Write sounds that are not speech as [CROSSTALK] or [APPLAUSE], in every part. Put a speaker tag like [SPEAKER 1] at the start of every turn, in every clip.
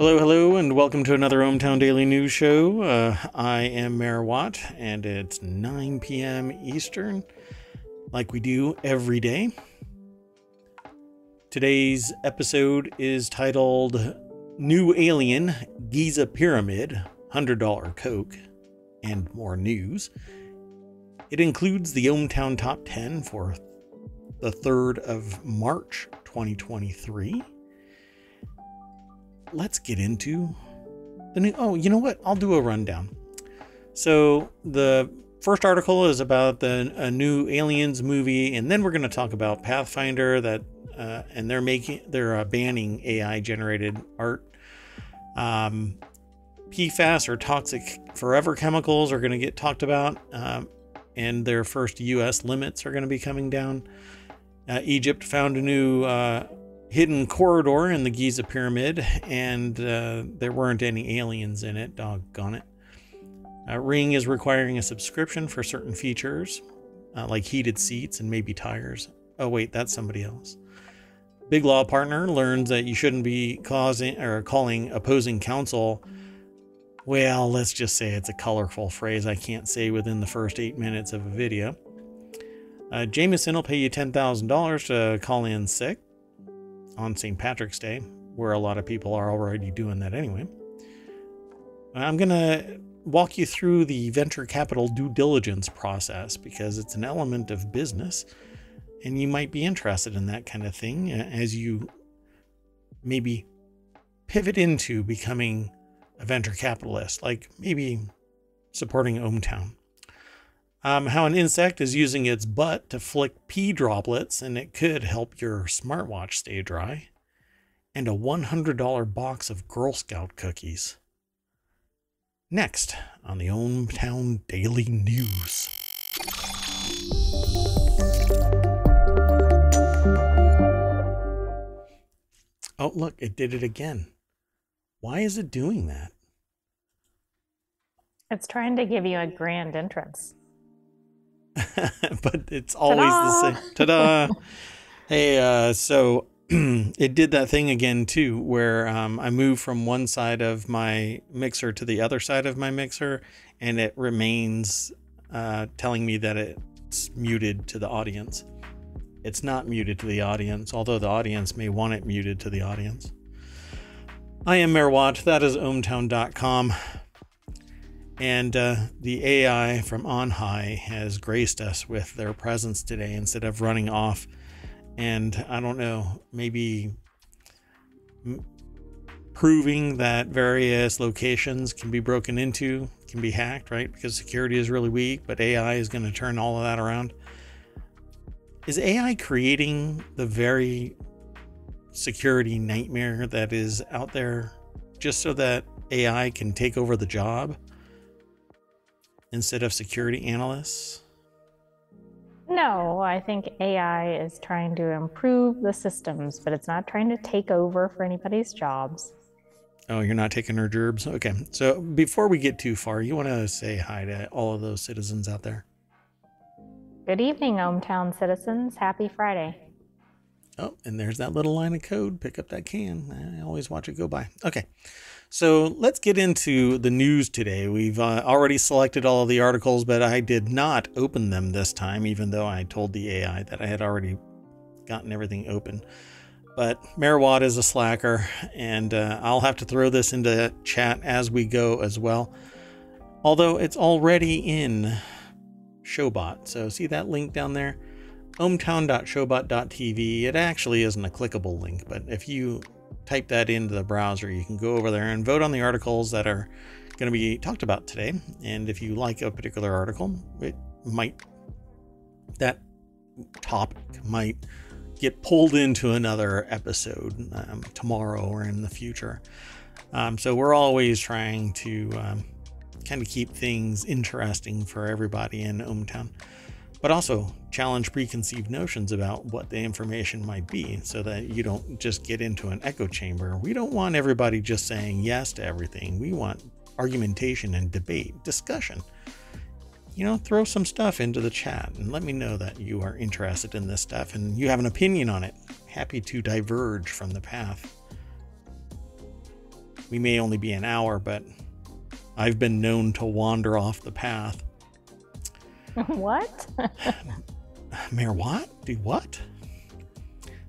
[SPEAKER 1] Hello, hello, and welcome to another ohmTown Daily News Show. Uh, I am Mayor Watt, and it's 9 p.m. Eastern, like we do every day. Today's episode is titled New Alien Giza Pyramid, $100 Coke, and more news. It includes the ohmTown Top 10 for the 3rd of March 2023 let's get into the new. Oh, you know what? I'll do a rundown. So the first article is about the a new Aliens movie, and then we're going to talk about Pathfinder that, uh, and they're making they're uh, banning AI generated art. Um, PFAS or toxic forever chemicals are going to get talked about, um, and their first U.S. limits are going to be coming down. Uh, Egypt found a new uh, hidden corridor in the Giza Pyramid, and uh, there weren't any aliens in it. Doggone it. Uh, Ring is requiring a subscription for certain features, uh, like heated seats and maybe tires. Oh, wait, that's somebody else. Big Law Partner learns that you shouldn't be causing or calling opposing counsel. Well, let's just say it's a colorful phrase I can't say within the first eight minutes of a video. Uh, Jameson will pay you $10,000 to call in sick on St. Patrick's Day, where a lot of people are already doing that anyway. I'm going to walk you through the venture capital due diligence process because it's an element of business and you might be interested in that kind of thing as you maybe pivot into becoming a venture capitalist, like maybe supporting ohmTown. Um, how an insect is using its butt to flick pee droplets and it could help your smartwatch stay dry. And a $100 box of Girl Scout cookies. Next on the ohmTown Daily News. Oh, look, it did it again. Why is it doing that?
[SPEAKER 2] It's trying to give you a grand entrance. [LAUGHS]
[SPEAKER 1] but it's always Ta-da! the same. Ta-da! hey, uh, so [CLEARS THROAT] it did that thing again too, where um, I moved from one side of my mixer to the other side of my mixer, and it remains uh, telling me that it's muted to the audience. It's not muted to the audience, although the audience may want it muted to the audience. I am Mayor Watt. That is ohmtown.com. And uh, the AI from on high has graced us with their presence today instead of running off. And I don't know, maybe m- proving that various locations can be broken into, can be hacked, right? Because security is really weak, but AI is going to turn all of that around. Is AI creating the very security nightmare that is out there just so that AI can take over the job? Instead of security analysts?
[SPEAKER 2] No, I think AI is trying to improve the systems, but it's not trying to take over for anybody's jobs.
[SPEAKER 1] Oh, you're not taking her gerbs? Okay. So before we get too far, you want to say hi to all of those citizens out there.
[SPEAKER 2] Good evening, ohmTown citizens. Happy Friday.
[SPEAKER 1] Oh, and there's that little line of code. Pick up that can. I always watch it go by. Okay. So let's get into the news today. We've uh, already selected all of the articles, but I did not open them this time, even though I told the AI that I had already gotten everything open. But Mayor Watt is a slacker, and uh, I'll have to throw this into chat as we go as well. Although it's already in Showbot. So see that link down there? ohmtown.showbot.tv. It actually isn't a clickable link, but if you type that into the browser, you can go over there and vote on the articles that are going to be talked about today. And if you like a particular article, it might, that topic might get pulled into another episode um, tomorrow or in the future. Um, so we're always trying to um, kind of keep things interesting for everybody in ohmTown but also challenge preconceived notions about what the information might be so that you don't just get into an echo chamber. We don't want everybody just saying yes to everything. We want argumentation and debate, discussion. You know, throw some stuff into the chat and let me know that you are interested in this stuff and you have an opinion on it. Happy to diverge from the path. We may only be an hour, but I've been known to wander off the path. [LAUGHS]
[SPEAKER 2] what? [LAUGHS]
[SPEAKER 1] Mayor what? Do what?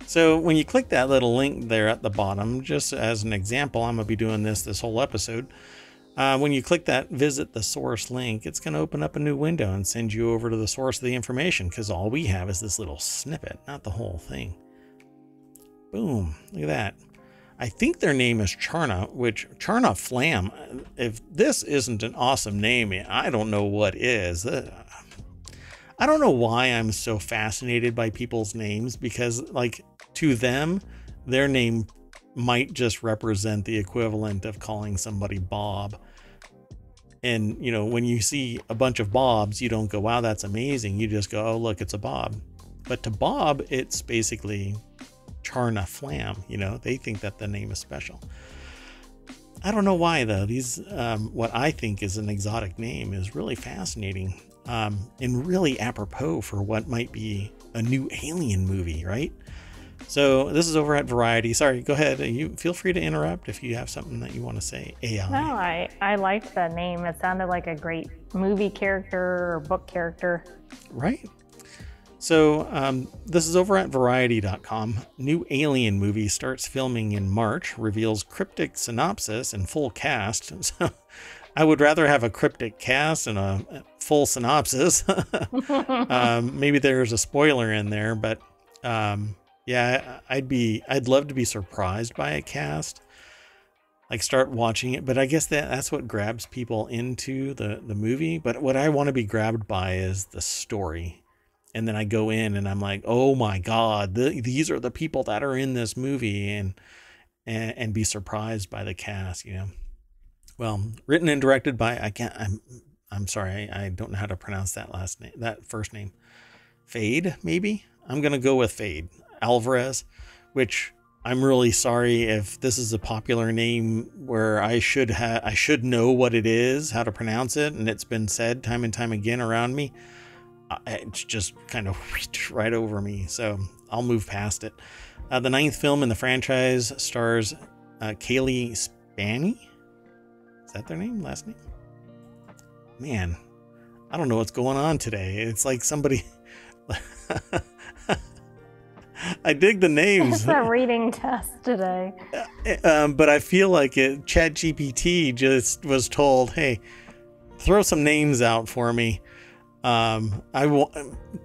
[SPEAKER 1] So when you click that little link there at the bottom, just as an example, I'm gonna be doing this this whole episode. Uh, when you click that visit the source link, it's going to open up a new window and send you over to the source of the information because all we have is this little snippet, not the whole thing. Boom, look at that. I think their name is Charna, which Charna Flam. If this isn't an awesome name, I don't know what is. Uh, I don't know why I'm so fascinated by people's names because, like, to them, their name might just represent the equivalent of calling somebody Bob. And, you know, when you see a bunch of Bobs, you don't go, wow, that's amazing. You just go, oh, look, it's a Bob. But to Bob, it's basically Charna Flam. You know, they think that the name is special. I don't know why, though. These, um, what I think is an exotic name, is really fascinating um, and really apropos for what might be a new alien movie, right? So this is over at Variety. Sorry, go ahead. You feel free to interrupt if you have something that you want to say. AI.
[SPEAKER 2] No, I I liked the name. It sounded like a great movie character or book character.
[SPEAKER 1] Right. So um, this is over at Variety.com. New Alien movie starts filming in March. Reveals cryptic synopsis and full cast. [LAUGHS] So I would rather have a cryptic cast and a full synopsis. [LAUGHS] um, maybe there's a spoiler in there, but um, yeah, I'd be I'd love to be surprised by a cast. Like start watching it, but I guess that that's what grabs people into the the movie, but what I want to be grabbed by is the story. And then I go in and I'm like, "Oh my god, the, these are the people that are in this movie." And and, and be surprised by the cast, you know. Well, written and directed by I can't I'm I'm sorry, I, I don't know how to pronounce that last name, that first name. Fade, maybe? I'm going to go with Fade. Alvarez, which I'm really sorry if this is a popular name where I should have I should know what it is, how to pronounce it, and it's been said time and time again around me. It's just kind of right over me, so I'll move past it. Uh, the ninth film in the franchise stars uh, Cailee Spaeny. Is that their name? Last name? Man, I don't know what's going on today. It's like somebody. [LAUGHS] I dig the names.
[SPEAKER 2] It's a reading test today.
[SPEAKER 1] Um, but I feel like it. Chat GPT just was told, "Hey, throw some names out for me." Um, I will.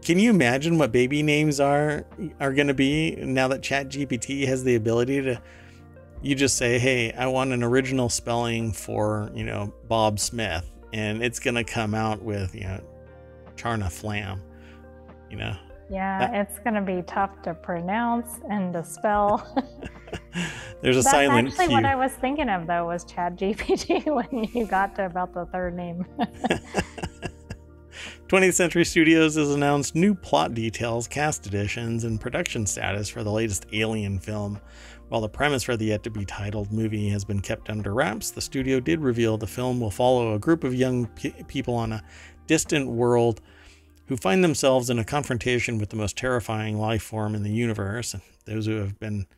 [SPEAKER 1] Can you imagine what baby names are are going to be now that Chat GPT has the ability to? You just say, "Hey, I want an original spelling for you know Bob Smith," and it's going to come out with you know Charna Flam. You know,
[SPEAKER 2] yeah, it's going to be tough to pronounce and to spell. [LAUGHS] [LAUGHS]
[SPEAKER 1] There's a
[SPEAKER 2] That's
[SPEAKER 1] silent
[SPEAKER 2] actually
[SPEAKER 1] Q.
[SPEAKER 2] what I was thinking of though was Chad GPT [LAUGHS] when you got to about the third name.
[SPEAKER 1] 20th Century Studios has announced new plot details, cast additions, and production status for the latest Alien film. While the premise for the yet to be titled movie has been kept under wraps, the studio did reveal the film will follow a group of young pe- people on a distant world who find themselves in a confrontation with the most terrifying life form in the universe. Those who have been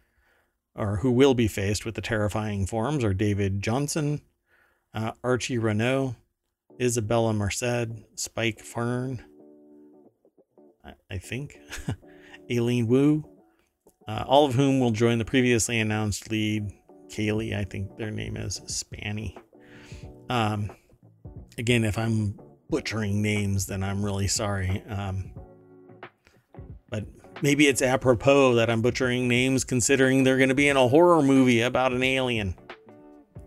[SPEAKER 1] or who will be faced with the terrifying forms are David Jonsson, uh, Archie Renaux, Isabella Merced, Spike Fearn, I, I think, [LAUGHS] Aileen Wu, uh, all of whom will join the previously announced lead, Kaylee, I think their name is Spanny. Um, again, if I'm butchering names, then I'm really sorry. Um, but maybe it's apropos that I'm butchering names considering they're going to be in a horror movie about an alien.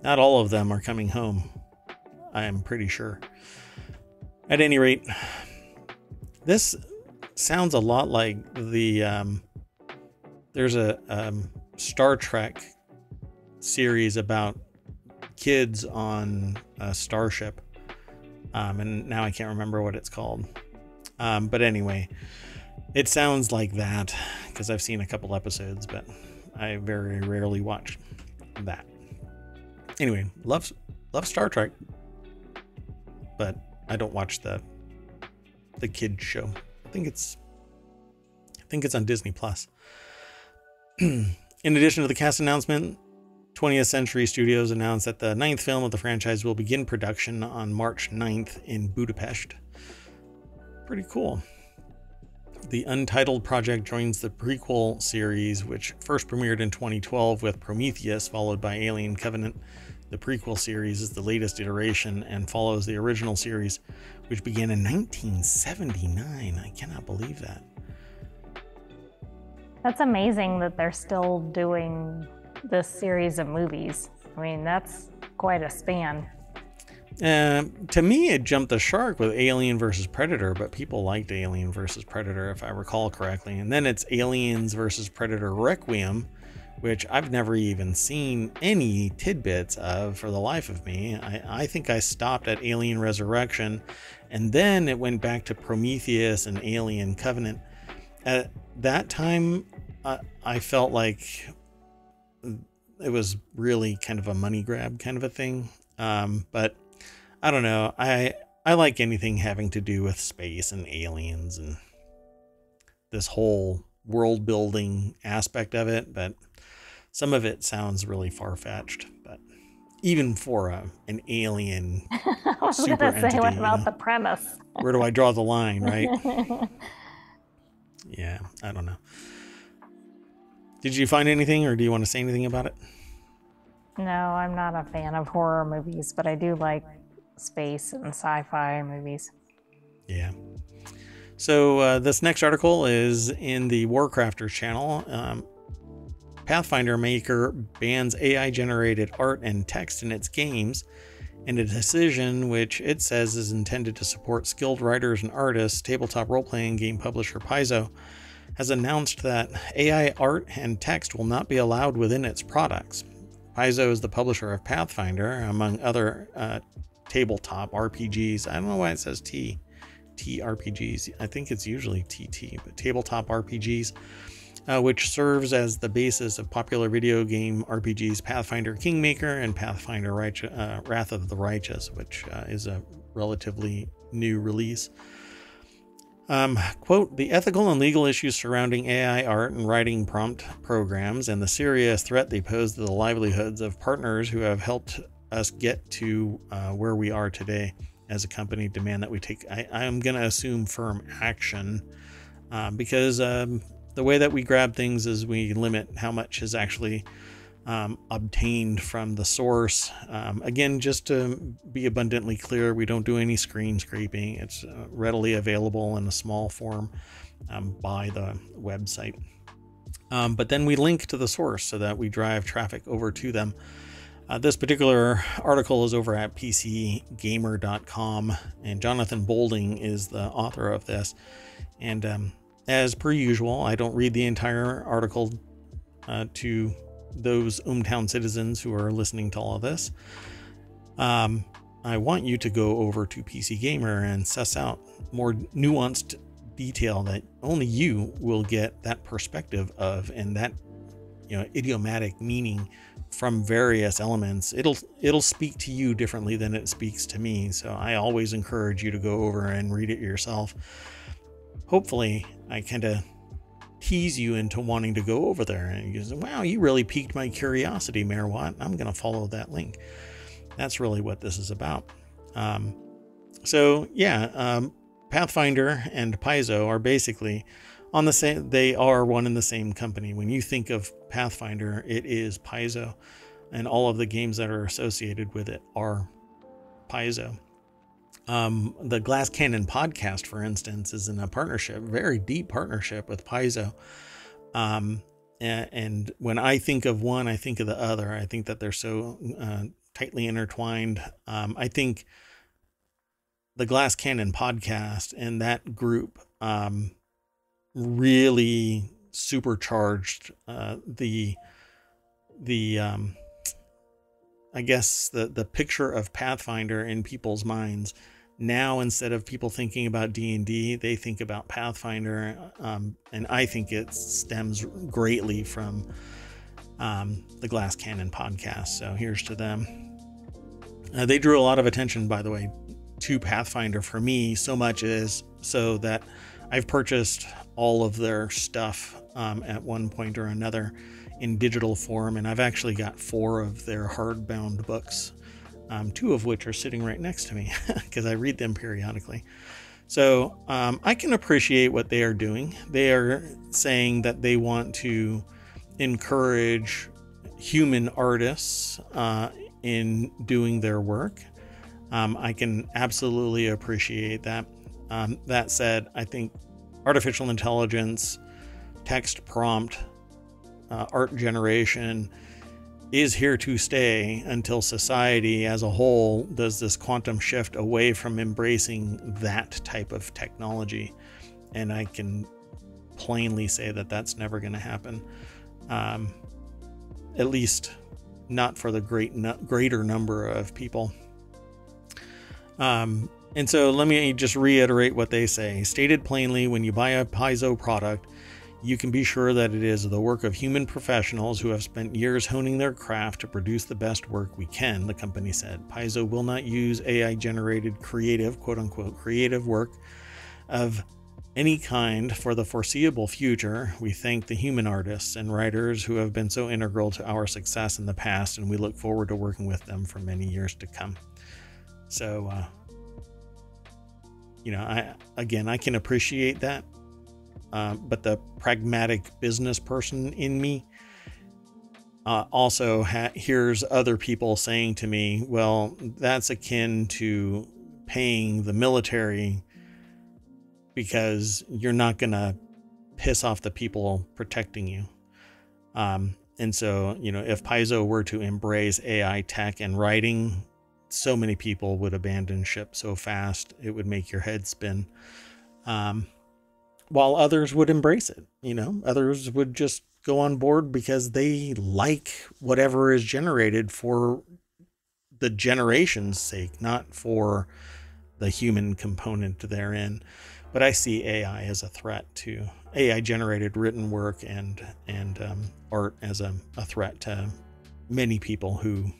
[SPEAKER 1] Not all of them are coming home, I am pretty sure. At any rate, this sounds a lot like the. Um, there's a um, Star Trek series about kids on a starship um, and now I can't remember what it's called. Um, but anyway, it sounds like that because I've seen a couple episodes, but I very rarely watch that. Anyway, love love Star Trek, but I don't watch the the kids show. I think it's I think it's on Disney Plus. [CLEARS THROAT] In addition to the cast announcement, 20th Century Studios announced that the ninth film of the franchise will begin production on March 9th in Budapest. Pretty cool. The Untitled project joins the prequel series, which first premiered in 2012 with Prometheus, followed by Alien Covenant. The prequel series is the latest iteration and follows the original series, which began in 1979. I cannot believe that.
[SPEAKER 2] That's amazing that they're still doing this series of movies. I mean, that's quite a span.
[SPEAKER 1] Uh, to me, it jumped the shark with Alien versus Predator, but people liked Alien versus Predator, if I recall correctly. And then it's Aliens versus Predator Requiem, which I've never even seen any tidbits of for the life of me. I, I think I stopped at Alien Resurrection, and then it went back to Prometheus and Alien Covenant. At that time, I felt like it was really kind of a money grab kind of a thing. Um, but I don't know. I I like anything having to do with space and aliens and this whole world building aspect of it, but some of it sounds really far fetched. But even for a, an alien [LAUGHS]
[SPEAKER 2] I was
[SPEAKER 1] super
[SPEAKER 2] gonna say,
[SPEAKER 1] entity,
[SPEAKER 2] what
[SPEAKER 1] you know?
[SPEAKER 2] the premise?
[SPEAKER 1] where do I draw the line, right? [LAUGHS] yeah, I don't know. Did you find anything, or do you want to say anything about it?
[SPEAKER 2] no, I'm not a fan of horror movies, but I do like space and sci-fi movies.
[SPEAKER 1] Yeah. So uh, this next article is in the Warcrafters channel. Um, Pathfinder maker bans AI-generated art and text in its games, and a decision which it says is intended to support skilled writers and artists. Tabletop role-playing game publisher Paizo has announced that AI art and text will not be allowed within its products. Paizo is the publisher of Pathfinder, among other uh, tabletop RPGs. I don't know why it says T, TRPGs. I think it's usually TT, but tabletop RPGs, uh, which serves as the basis of popular video game RPGs Pathfinder Kingmaker and Pathfinder Righteous, uh, Wrath of the Righteous, which uh, is a relatively new release. Um, quote, the ethical and legal issues surrounding AI art and writing prompt programs and the serious threat they pose to the livelihoods of partners who have helped us get to uh, where we are today as a company demand that we take, I, I'm going to assume firm action um, because um, the way that we grab things is we limit how much is actually um, obtained from the source. Um, again, just to be abundantly clear, we don't do any screen scraping. It's uh, readily available in a small form um, by the website. Um, but then we link to the source so that we drive traffic over to them. Uh, this particular article is over at pcgamer.com, and Jonathan Bolding is the author of this. And um, as per usual, I don't read the entire article uh, to those ohmTown citizens who are listening to all of this. Um, I want you to go over to PC Gamer and suss out more nuanced detail that only you will get that perspective of and that you know idiomatic meaning from various elements. It'll it'll speak to you differently than it speaks to me. So i always encourage you to go over and read it yourself. Hopefully i kind of tease you into wanting to go over there and you say wow you really piqued my curiosity mayor watt. I'm going to follow that link. That's really what this is about. Um, so yeah um, pathfinder and paizo are basically on the same they are one and the same company. When you think of pathfinder it is paizo and all of the games that are associated with it are paizo um, the glass cannon podcast for instance is in a partnership very deep partnership with paizo. Um, and, and when i think of one i think of the other. I think that they're so uh, tightly intertwined. Um, i think the glass cannon podcast and that group um, really supercharged uh, the the um, I guess the the picture of Pathfinder in people's minds. Now instead of people thinking about D and D, they think about Pathfinder, um, and I think it stems greatly from um, the Glass Cannon podcast. So here's to them. Uh, they drew a lot of attention, by the way, to Pathfinder for me. So much is so that I've purchased all of their stuff um, at one point or another in digital form, and I've actually got four of their hardbound books, um, two of which are sitting right next to me [LAUGHS] because I read them periodically. So um, I can appreciate what they are doing. They are saying that they want to encourage human artists uh, in doing their work. Um, I can absolutely appreciate that. Um, that said, I think artificial intelligence, text prompt, uh, art generation is here to stay until society as a whole does this quantum shift away from embracing that type of technology. And I can plainly say that that's never going to happen. Um, at least not for the great greater number of people. Um, and so let me just reiterate what they say. Stated plainly, when you buy a Paizo product, you can be sure that it is the work of human professionals who have spent years honing their craft to produce the best work we can, the company said. Paizo will not use AI generated creative, quote unquote, creative work of any kind for the foreseeable future. We thank the human artists and writers who have been so integral to our success in the past, and we look forward to working with them for many years to come. So, uh, you know, I again, I can appreciate that, uh, but the pragmatic business person in me uh, also ha- hears other people saying to me, "Well, that's akin to paying the military." because you're not going to piss off the people protecting you. Um, and so, you know, if Paizo were to embrace AI tech and writing, so many people would abandon ship so fast, it would make your head spin. Um, while others would embrace it, you know, others would just go on board because they like whatever is generated for the generation's sake, not for the human component therein. But I see AI as a threat to AI generated written work and and um, art as a, a threat to many people who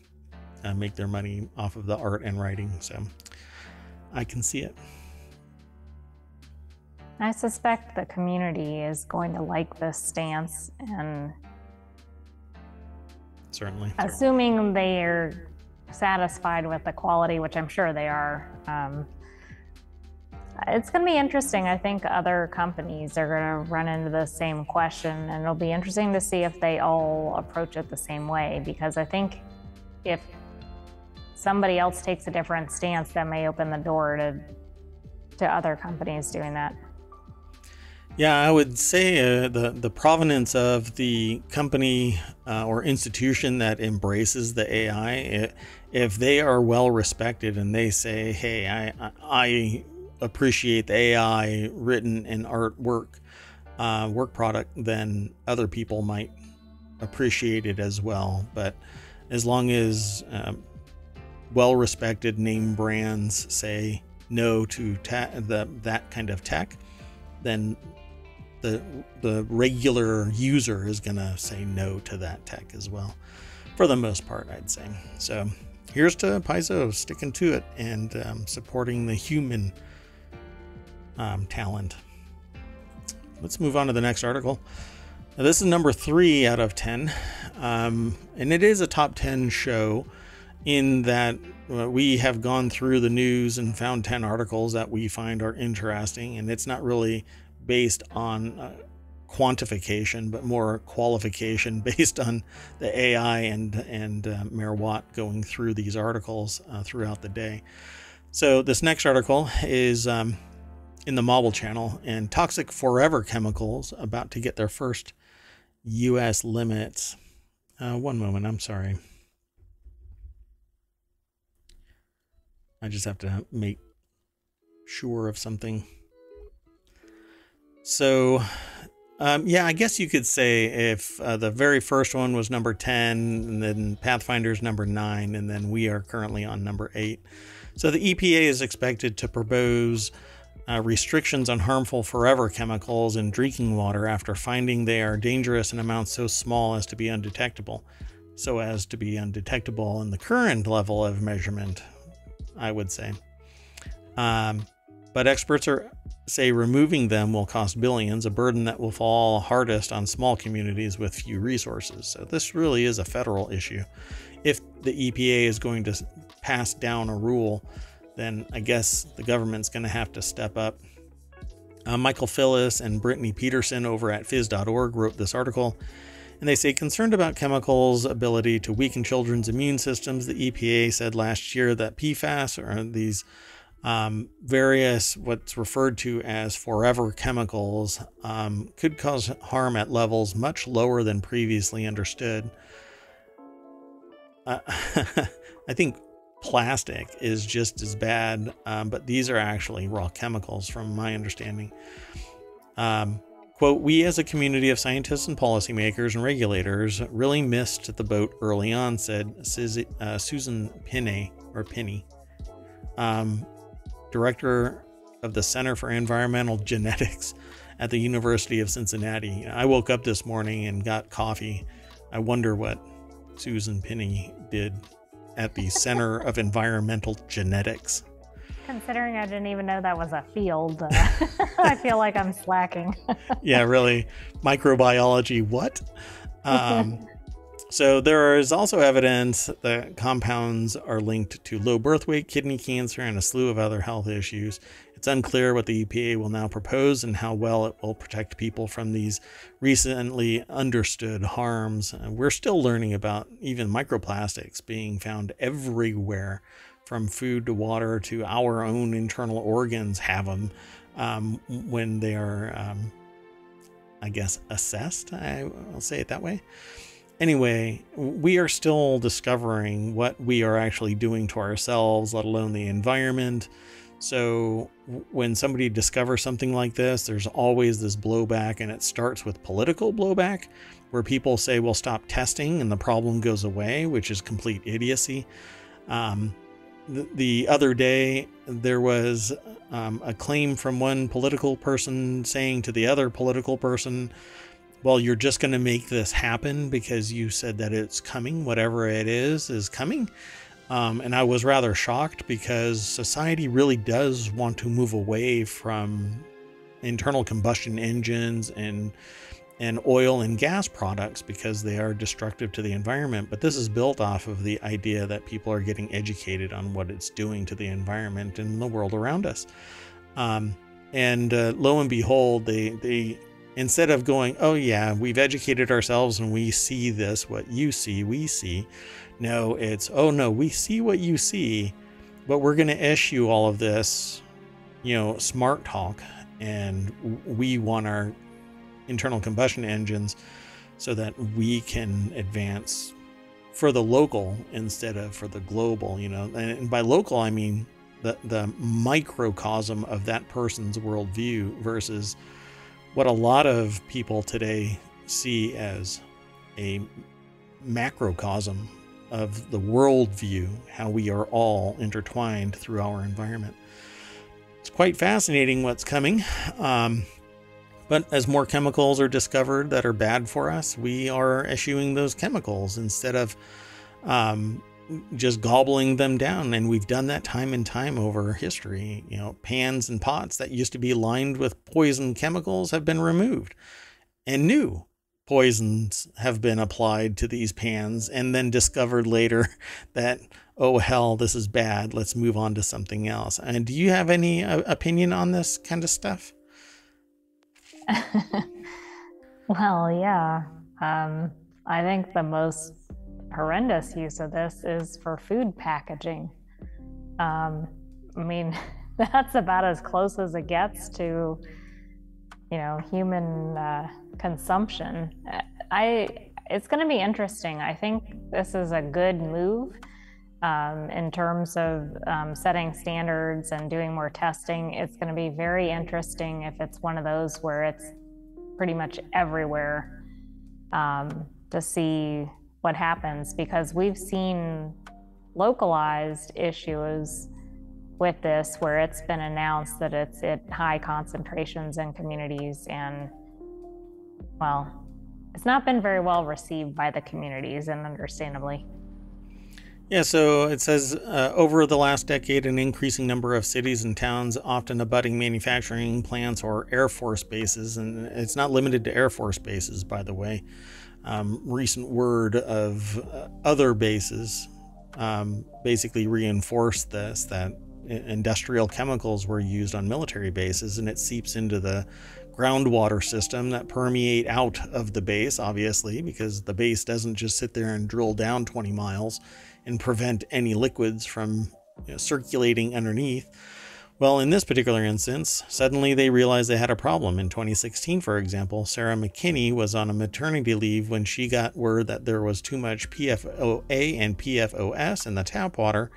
[SPEAKER 1] uh, make their money off of the art and writing. So I can see it.
[SPEAKER 2] I suspect the community is going to like this stance and
[SPEAKER 1] certainly
[SPEAKER 2] assuming they are satisfied with the quality, which I'm sure they are. Um, it's going to be interesting. I think other companies are going to run into the same question, and it'll be interesting to see if they all approach it the same way. Because I think if somebody else takes a different stance, that may open the door to to other companies doing that.
[SPEAKER 1] Yeah, I would say uh, the the provenance of the company uh, or institution that embraces the AI, it, if they are well respected and they say, "Hey, I I appreciate the AI written and artwork uh, work product, then other people might appreciate it as well. But as long as um, well respected name brands say no to ta- the, that kind of tech, then the the regular user is going to say no to that tech as well. For the most part, I'd say. So here's to Paizo sticking to it and um, supporting the human um, talent. Let's move on to the next article. Now, this is number three out of 10, um, and it is a top 10 show in that uh, we have gone through the news and found 10 articles that we find are interesting, and it's not really based on uh, quantification, but more qualification [LAUGHS] based on the AI and and uh, Mayor Watt going through these articles uh, throughout the day. So this next article is um, in the Mobile Channel, and Toxic Forever Chemicals about to get their first U.S. limits. Uh, one moment, I'm sorry. I just have to make sure of something. So, um, yeah, I guess you could say if uh, the very first one was number 10, and then Pathfinder's number 9, and then we are currently on number 8. So the EPA is expected to propose uh, restrictions on harmful forever chemicals in drinking water after finding they are dangerous in amounts so small as to be undetectable. So as to be undetectable in the current level of measurement, I would say. Um, but experts are say removing them will cost billions, a burden that will fall hardest on small communities with few resources. So this really is a federal issue. If the EPA is going to pass down a rule, then I guess the government's going to have to step up. Uh, Michael Phillips and Brittany Peterson over at phys.org wrote this article. And they say, concerned about chemicals' ability to weaken children's immune systems, the EPA said last year that PFAS, or these um, various what's referred to as forever chemicals, um, could cause harm at levels much lower than previously understood. Uh, [LAUGHS] I think plastic is just as bad, um, but these are actually raw chemicals, from my understanding. Um, quote, we as a community of scientists and policymakers and regulators really missed the boat early on, said uh, Susan Pinney, or Penny. um, director of the Center for Environmental Genetics at the University of Cincinnati. I woke up this morning and got coffee. I wonder what Susan Penny did at the Center [LAUGHS] of Environmental Genetics.
[SPEAKER 2] Considering I didn't even know that was a field, uh, [LAUGHS] I feel like I'm slacking.
[SPEAKER 1] yeah, really. [LAUGHS] Microbiology, what? Um, so there is also evidence that compounds are linked to low birth weight, kidney cancer, and a slew of other health issues. It's unclear what the EPA will now propose and how well it will protect people from these recently understood harms. We're still learning about even microplastics being found everywhere from food to water to our own internal organs have them um, when they are, um, I guess, assessed. I, will say it that way. Anyway, we are still discovering what we are actually doing to ourselves, let alone the environment. So, when somebody discovers something like this, there's always this blowback, and it starts with political blowback, where people say, well, stop testing, and the problem goes away, which is complete idiocy. Um, the, other day, there was um, a claim from one political person saying to the other political person, well, you're just going to make this happen because you said that it's coming, whatever it is, is coming. Um, and I was rather shocked because society really does want to move away from internal combustion engines and and oil and gas products because they are destructive to the environment. But this is built off of the idea that people are getting educated on what it's doing to the environment and the world around us. Um, and uh, lo and behold, they they instead of going, oh yeah, we've educated ourselves and we see this, what you see, we see. No, it's oh no, we see what you see, but we're going to issue all of this, you know, smart talk, and we want our internal combustion engines so that we can advance for the local instead of for the global you know and by local i mean the the microcosm of that person's worldview versus what a lot of people today see as a macrocosm of the worldview how we are all intertwined through our environment. It's quite fascinating what's coming um, but as more chemicals are discovered that are bad for us, we are eschewing those chemicals instead of um, just gobbling them down. And we've done that time and time over history. You know, pans and pots that used to be lined with poison chemicals have been removed, and new poisons have been applied to these pans, and then discovered later [LAUGHS] that, oh, hell, this is bad. Let's move on to something else. And do you have any uh, opinion on this kind of stuff? [LAUGHS]
[SPEAKER 2] well, yeah. Um, I think the most horrendous use of this is for food packaging. Um, I mean, [LAUGHS] that's about as close as it gets to, you know, human uh, consumption. I it's going to be interesting. I think this is a good move um, in terms of um, setting standards and doing more testing. It's going to be very interesting if it's one of those where it's pretty much everywhere um, to see what happens because we've seen localized issues with this where it's been announced that it's at high concentrations in communities and well it's not been very well received by the communities and understandably
[SPEAKER 1] Yeah, so it says uh, over the last decade, an increasing number of cities and towns, often abutting manufacturing plants or Air Force bases, and it's not limited to Air Force bases, by the way. Um, recent word of uh, other bases um, basically reinforced this that industrial chemicals were used on military bases, and it seeps into the groundwater system that permeate out of the base, obviously, because the base doesn't just sit there and drill down 20 miles and prevent any liquids from you know, circulating underneath. Well, in this particular instance, suddenly they realized they had a problem. In 2016, for example, Sarah McKinney was on a maternity leave when she got word that there was too much PFOA and PFOS in the tap water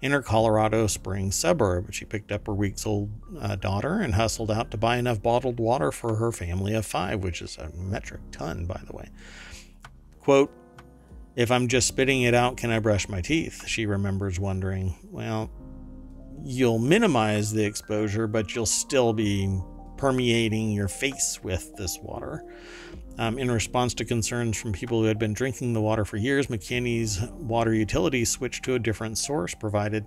[SPEAKER 1] in her Colorado Springs suburb. She picked up her weeks old uh, daughter and hustled out to buy enough bottled water for her family of five, which is a metric ton, by the way. Quote, if I'm just spitting it out, can I brush my teeth? She remembers wondering. Well, you'll minimize the exposure, but you'll still be permeating your face with this water. Um, in response to concerns from people who had been drinking the water for years, McKinney's water utility switched to a different source, provided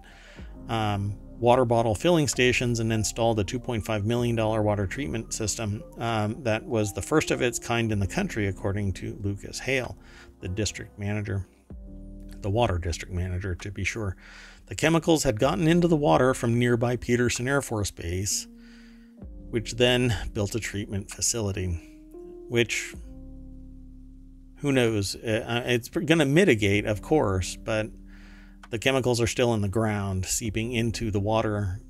[SPEAKER 1] um, water bottle filling stations, and installed a $2.5 million water treatment system um, that was the first of its kind in the country, according to Lucas Hale, the district manager, the water district manager, to be sure. The chemicals had gotten into the water from nearby Peterson Air Force Base, which then built a treatment facility, which who knows? Uh, uh, it's going to mitigate, of course, but the chemicals are still in the ground, seeping into the water.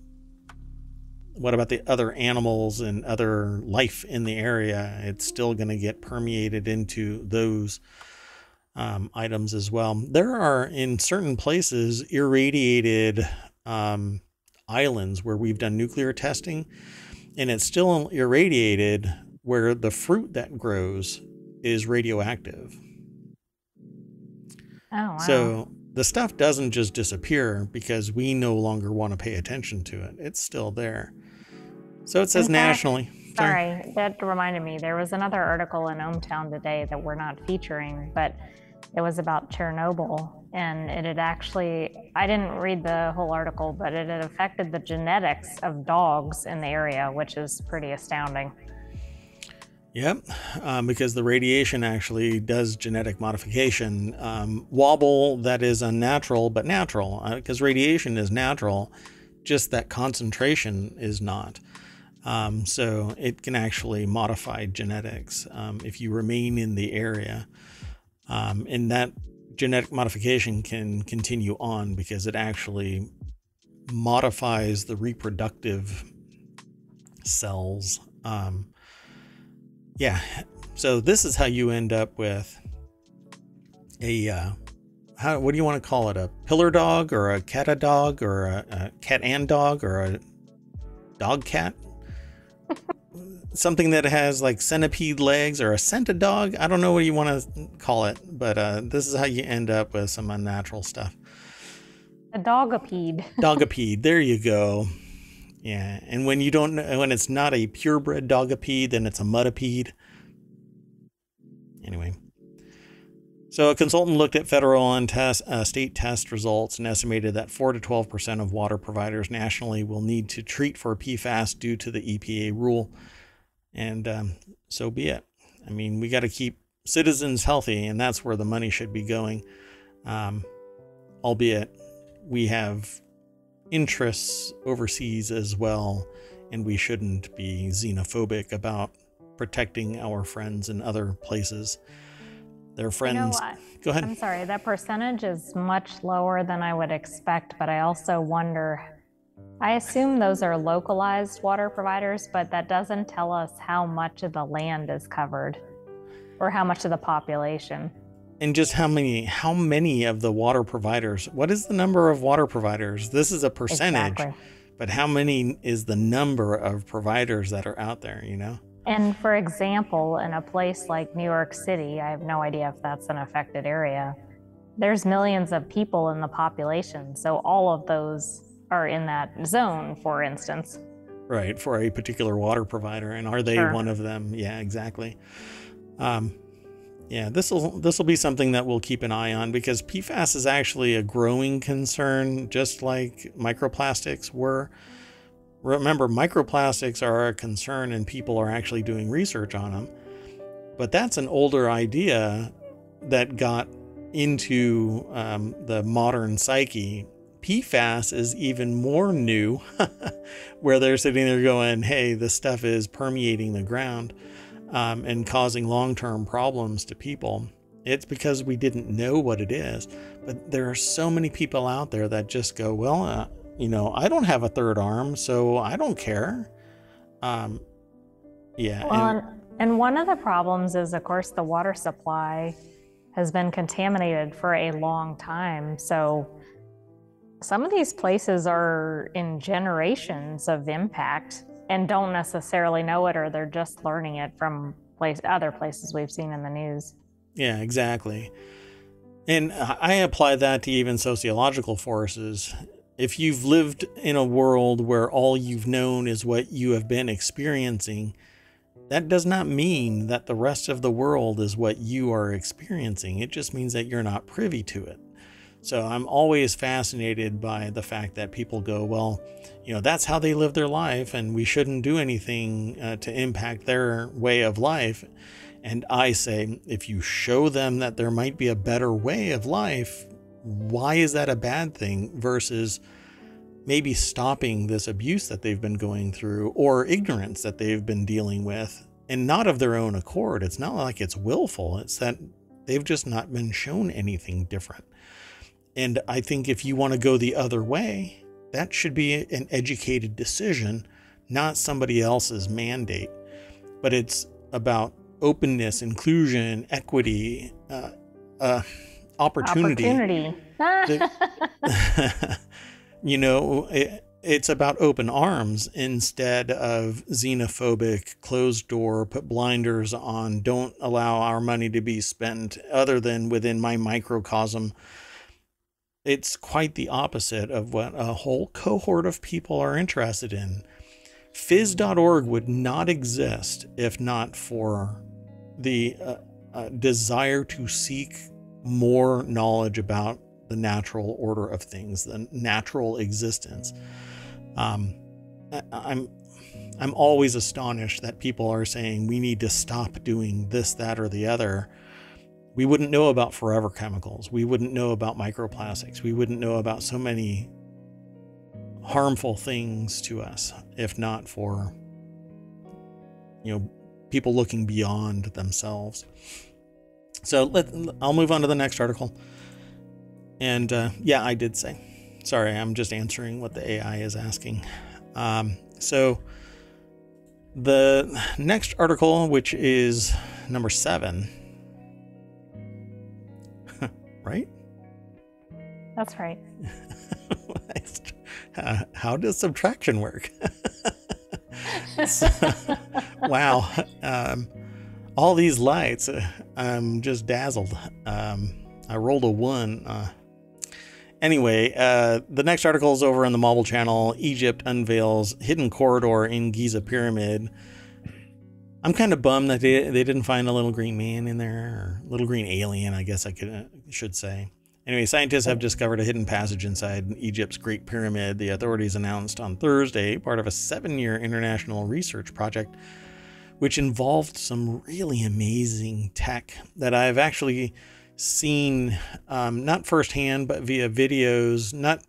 [SPEAKER 1] What about the other animals and other life in the area? It's still going to get permeated into those um, items as well. There are in certain places irradiated um, islands where we've done nuclear testing, and it's still irradiated where the fruit that grows is radioactive.
[SPEAKER 2] Oh, wow.
[SPEAKER 1] So the stuff doesn't just disappear because we no longer want to pay attention to it. It's still there. So it says fact, nationally.
[SPEAKER 2] Sorry. sorry, that reminded me. There was another article in ohmTown today that we're not featuring, but it was about Chernobyl. And it had actually, I didn't read the whole article, but it had affected the genetics of dogs in the area, which is pretty astounding.
[SPEAKER 1] Yep, um, because the radiation actually does genetic modification. Um, wobble that is unnatural, but natural, because uh, radiation is natural, just that concentration is not. Um, so it can actually modify genetics um, if you remain in the area. Um, and that genetic modification can continue on because it actually modifies the reproductive cells. Um, yeah, so this is how you end up with a uh, how what do you want to call it? A pillar dog or a cat a dog or a, a cat and dog or a dog cat? Something that has like centipede legs or a scented dog. I don't know what you want to call it, but uh, this is how you end up with some unnatural stuff.
[SPEAKER 2] A dogapede. [LAUGHS]
[SPEAKER 1] dogapede. There you go. Yeah, and when you don't, when it's not a purebred dogapede, then it's a mudapede. Anyway, so a consultant looked at federal and test, uh, state test results and estimated that 4 to 12 percent of water providers nationally will need to treat for PFAS due to the EPA rule and um, so be it. I mean, we got to keep citizens healthy, and that's where the money should be going. Um, albeit we have interests overseas as well, and we shouldn't be xenophobic about protecting our friends in other places. Their friends.
[SPEAKER 2] You know
[SPEAKER 1] Go ahead.
[SPEAKER 2] I'm sorry, that percentage is much lower than I would expect, but I also wonder I assume those are localized water providers, but that doesn't tell us how much of the land is covered or how much of the population.
[SPEAKER 1] And just how many how many of the water providers? What is the number of water providers? This is a percentage. Exactly. But how many is the number of providers that are out there, you know?
[SPEAKER 2] And for example, in a place like New York City, I have no idea if that's an affected area. There's millions of people in the population. So all of those are in that zone, for instance.
[SPEAKER 1] Right, for a particular water provider. And are they sure. one of them? Yeah, exactly. Um, Yeah, this will this will be something that we'll keep an eye on because PFAS is actually a growing concern, just like microplastics were. Remember, microplastics are a concern, and people are actually doing research on them. But that's an older idea that got into um, the modern psyche. PFAS is even more new, [LAUGHS] where they're sitting there going, "Hey, this stuff is permeating the ground." um, and causing long term problems to people. It's because we didn't know what it is. But there are so many people out there that just go, well, uh, you know, I don't have a third arm, so I don't care. Um, yeah.
[SPEAKER 2] Well, and, and one of the problems is, of course, the water supply has been contaminated for a long time. So some of these places are in generations of impact and don't necessarily know it or they're just learning it from place other places we've seen in the news.
[SPEAKER 1] Yeah, exactly. And I apply that to even sociological forces. If you've lived in a world where all you've known is what you have been experiencing, that does not mean that the rest of the world is what you are experiencing. It just means that you're not privy to it. So I'm always fascinated by the fact that people go, well, you know, that's how they live their life, and we shouldn't do anything uh, to impact their way of life. And I say, if you show them that there might be a better way of life, why is that a bad thing versus maybe stopping this abuse that they've been going through or ignorance that they've been dealing with and not of their own accord? It's not like it's willful, it's that they've just not been shown anything different. And I think if you want to go the other way, that should be an educated decision, not somebody else's mandate. But it's about openness, inclusion, equity, uh, uh, opportunity.
[SPEAKER 2] Opportunity. [LAUGHS] [LAUGHS]
[SPEAKER 1] you know, it, it's about open arms instead of xenophobic, closed door, put blinders on, don't allow our money to be spent other than within my microcosm it's quite the opposite of what a whole cohort of people are interested in. Phys.org would not exist if not for the uh, uh, desire to seek more knowledge about the natural order of things, the natural existence. Um, I, I'm I'm always astonished that people are saying we need to stop doing this, that, or the other we wouldn't know about forever chemicals. We wouldn't know about microplastics. We wouldn't know about so many harmful things to us if not for you know people looking beyond themselves. So let I'll move on to the next article. And uh, yeah, I did say. Sorry, I'm just answering what the AI is asking. Um, so the next article, which is number seven, right?
[SPEAKER 2] That's right. [LAUGHS]
[SPEAKER 1] uh, how does subtraction work? [LAUGHS] so, [LAUGHS] wow. Um, all these lights, uh, I'm just dazzled. Um, I rolled a one. Uh, anyway, uh, the next article is over on the Mobile channel. Egypt unveils hidden corridor in Giza Pyramid. I'm kind of bummed that they, they didn't find a little green man in there, or little green alien, I guess I could should say. Anyway, scientists have discovered a hidden passage inside Egypt's Great Pyramid. The authorities announced on Thursday, part of a seven-year international research project, which involved some really amazing tech that I've actually seen, um, not firsthand, but via videos. Not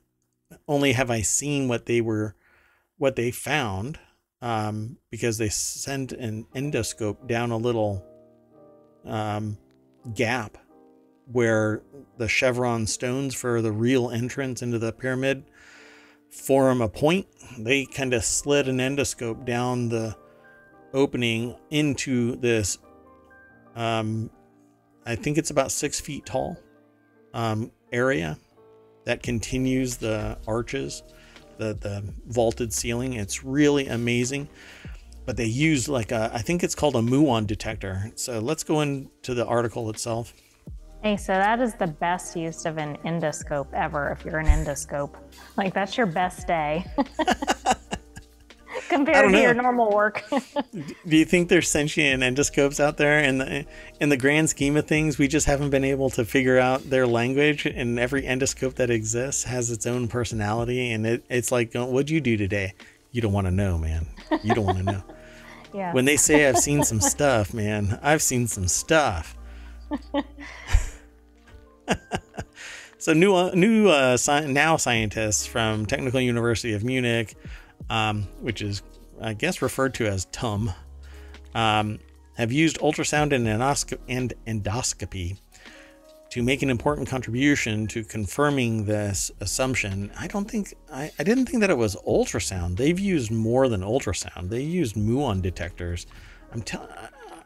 [SPEAKER 1] only have I seen what they were, what they found, um, because they sent an endoscope down a little um, gap where the chevron stones for the real entrance into the pyramid form a point. They kind of slid an endoscope down the opening into this. Um, I think it's about six feet tall um, area that continues the arches the the vaulted ceiling. It's really amazing. But they use like a, I think it's called a muon detector. So let's go into the article itself.
[SPEAKER 2] Hey, so that is the best use of an endoscope ever if you're an endoscope. Like that's your best day. [LAUGHS] [LAUGHS] compared to
[SPEAKER 1] know.
[SPEAKER 2] your normal work. [LAUGHS]
[SPEAKER 1] Do you think there's sentient endoscopes out there? In the in the grand scheme of things, we just haven't been able to figure out their language. And every endoscope that exists has its own personality. And it, it's like, "Oh, what'd you do today? You don't want to know, man. You don't want to know. [LAUGHS]
[SPEAKER 2] yeah.
[SPEAKER 1] When they say I've seen [LAUGHS] some stuff, man, I've seen some stuff. so new uh, new uh, sci- now scientists from Technical University of Munich, um, which is I guess referred to as TUM, um, have used ultrasound and, endosco- and endoscopy to make an important contribution to confirming this assumption. I don't think I, I didn't think that it was ultrasound. They've used more than ultrasound. They used muon detectors. I'm telling.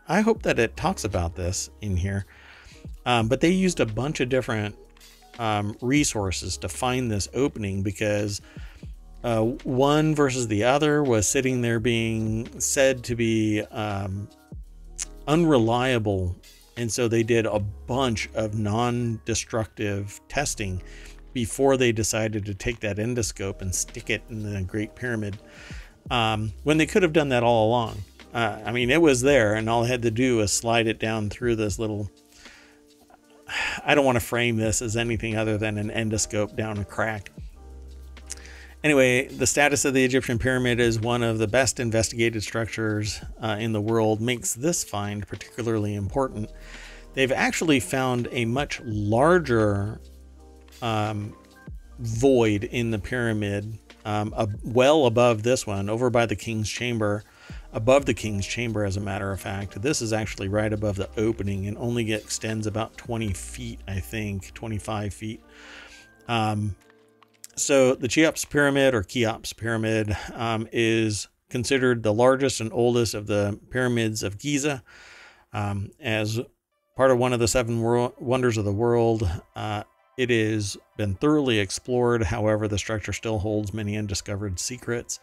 [SPEAKER 1] I hope that it talks about this in here. Um, but they used a bunch of different um, resources to find this opening because uh, one versus the other was sitting there being said to be um, unreliable. And so they did a bunch of non destructive testing before they decided to take that endoscope and stick it in the Great Pyramid um, when they could have done that all along. Uh, I mean, it was there, and all I had to do was slide it down through this little. I don't want to frame this as anything other than an endoscope down a crack. Anyway, the status of the Egyptian pyramid is one of the best investigated structures uh, in the world, makes this find particularly important. They've actually found a much larger um, void in the pyramid, um, a, well above this one, over by the king's chamber, above the king's chamber, as a matter of fact. This is actually right above the opening and only extends about 20 feet, I think, 25 feet. Um, so the Cheops Pyramid or Cheops Pyramid um, is considered the largest and oldest of the pyramids of Giza. Um, as part of one of the seven wor- wonders of the world, uh, it has been thoroughly explored. However, the structure still holds many undiscovered secrets.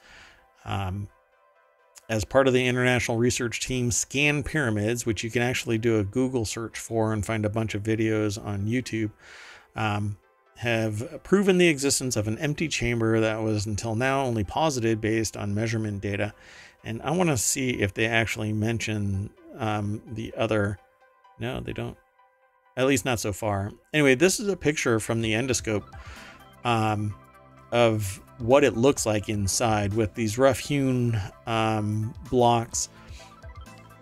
[SPEAKER 1] Um, as part of the international research team Scan Pyramids, which you can actually do a Google search for and find a bunch of videos on YouTube, um, have proven the existence of an empty chamber that was until now only posited based on measurement data. And I want to see if they actually mention um, the other. No, they don't. At least not so far. Anyway, this is a picture from the endoscope um, of what it looks like inside with these rough hewn um, blocks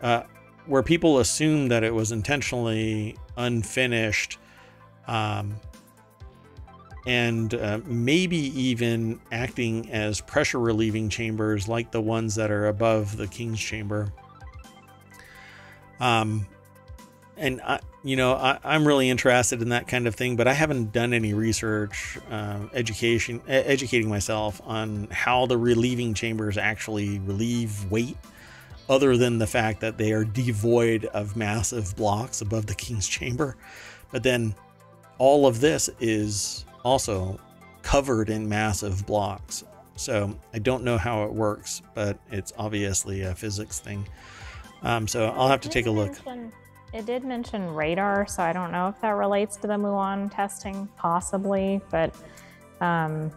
[SPEAKER 1] uh, where people assume that it was intentionally unfinished um, and uh, maybe even acting as pressure relieving chambers like the ones that are above the king's chamber. Um, and I, you know, I, I'm really interested in that kind of thing, but I haven't done any research, uh, education, educating myself on how the relieving chambers actually relieve weight, other than the fact that they are devoid of massive blocks above the king's [LAUGHS] chamber. But then all of this is also covered in massive blocks. So I don't know how it works, but it's obviously a physics thing. Um, so I'll have to take a look.
[SPEAKER 2] It did mention radar, so I don't know if that relates to the Muon testing, possibly, but um,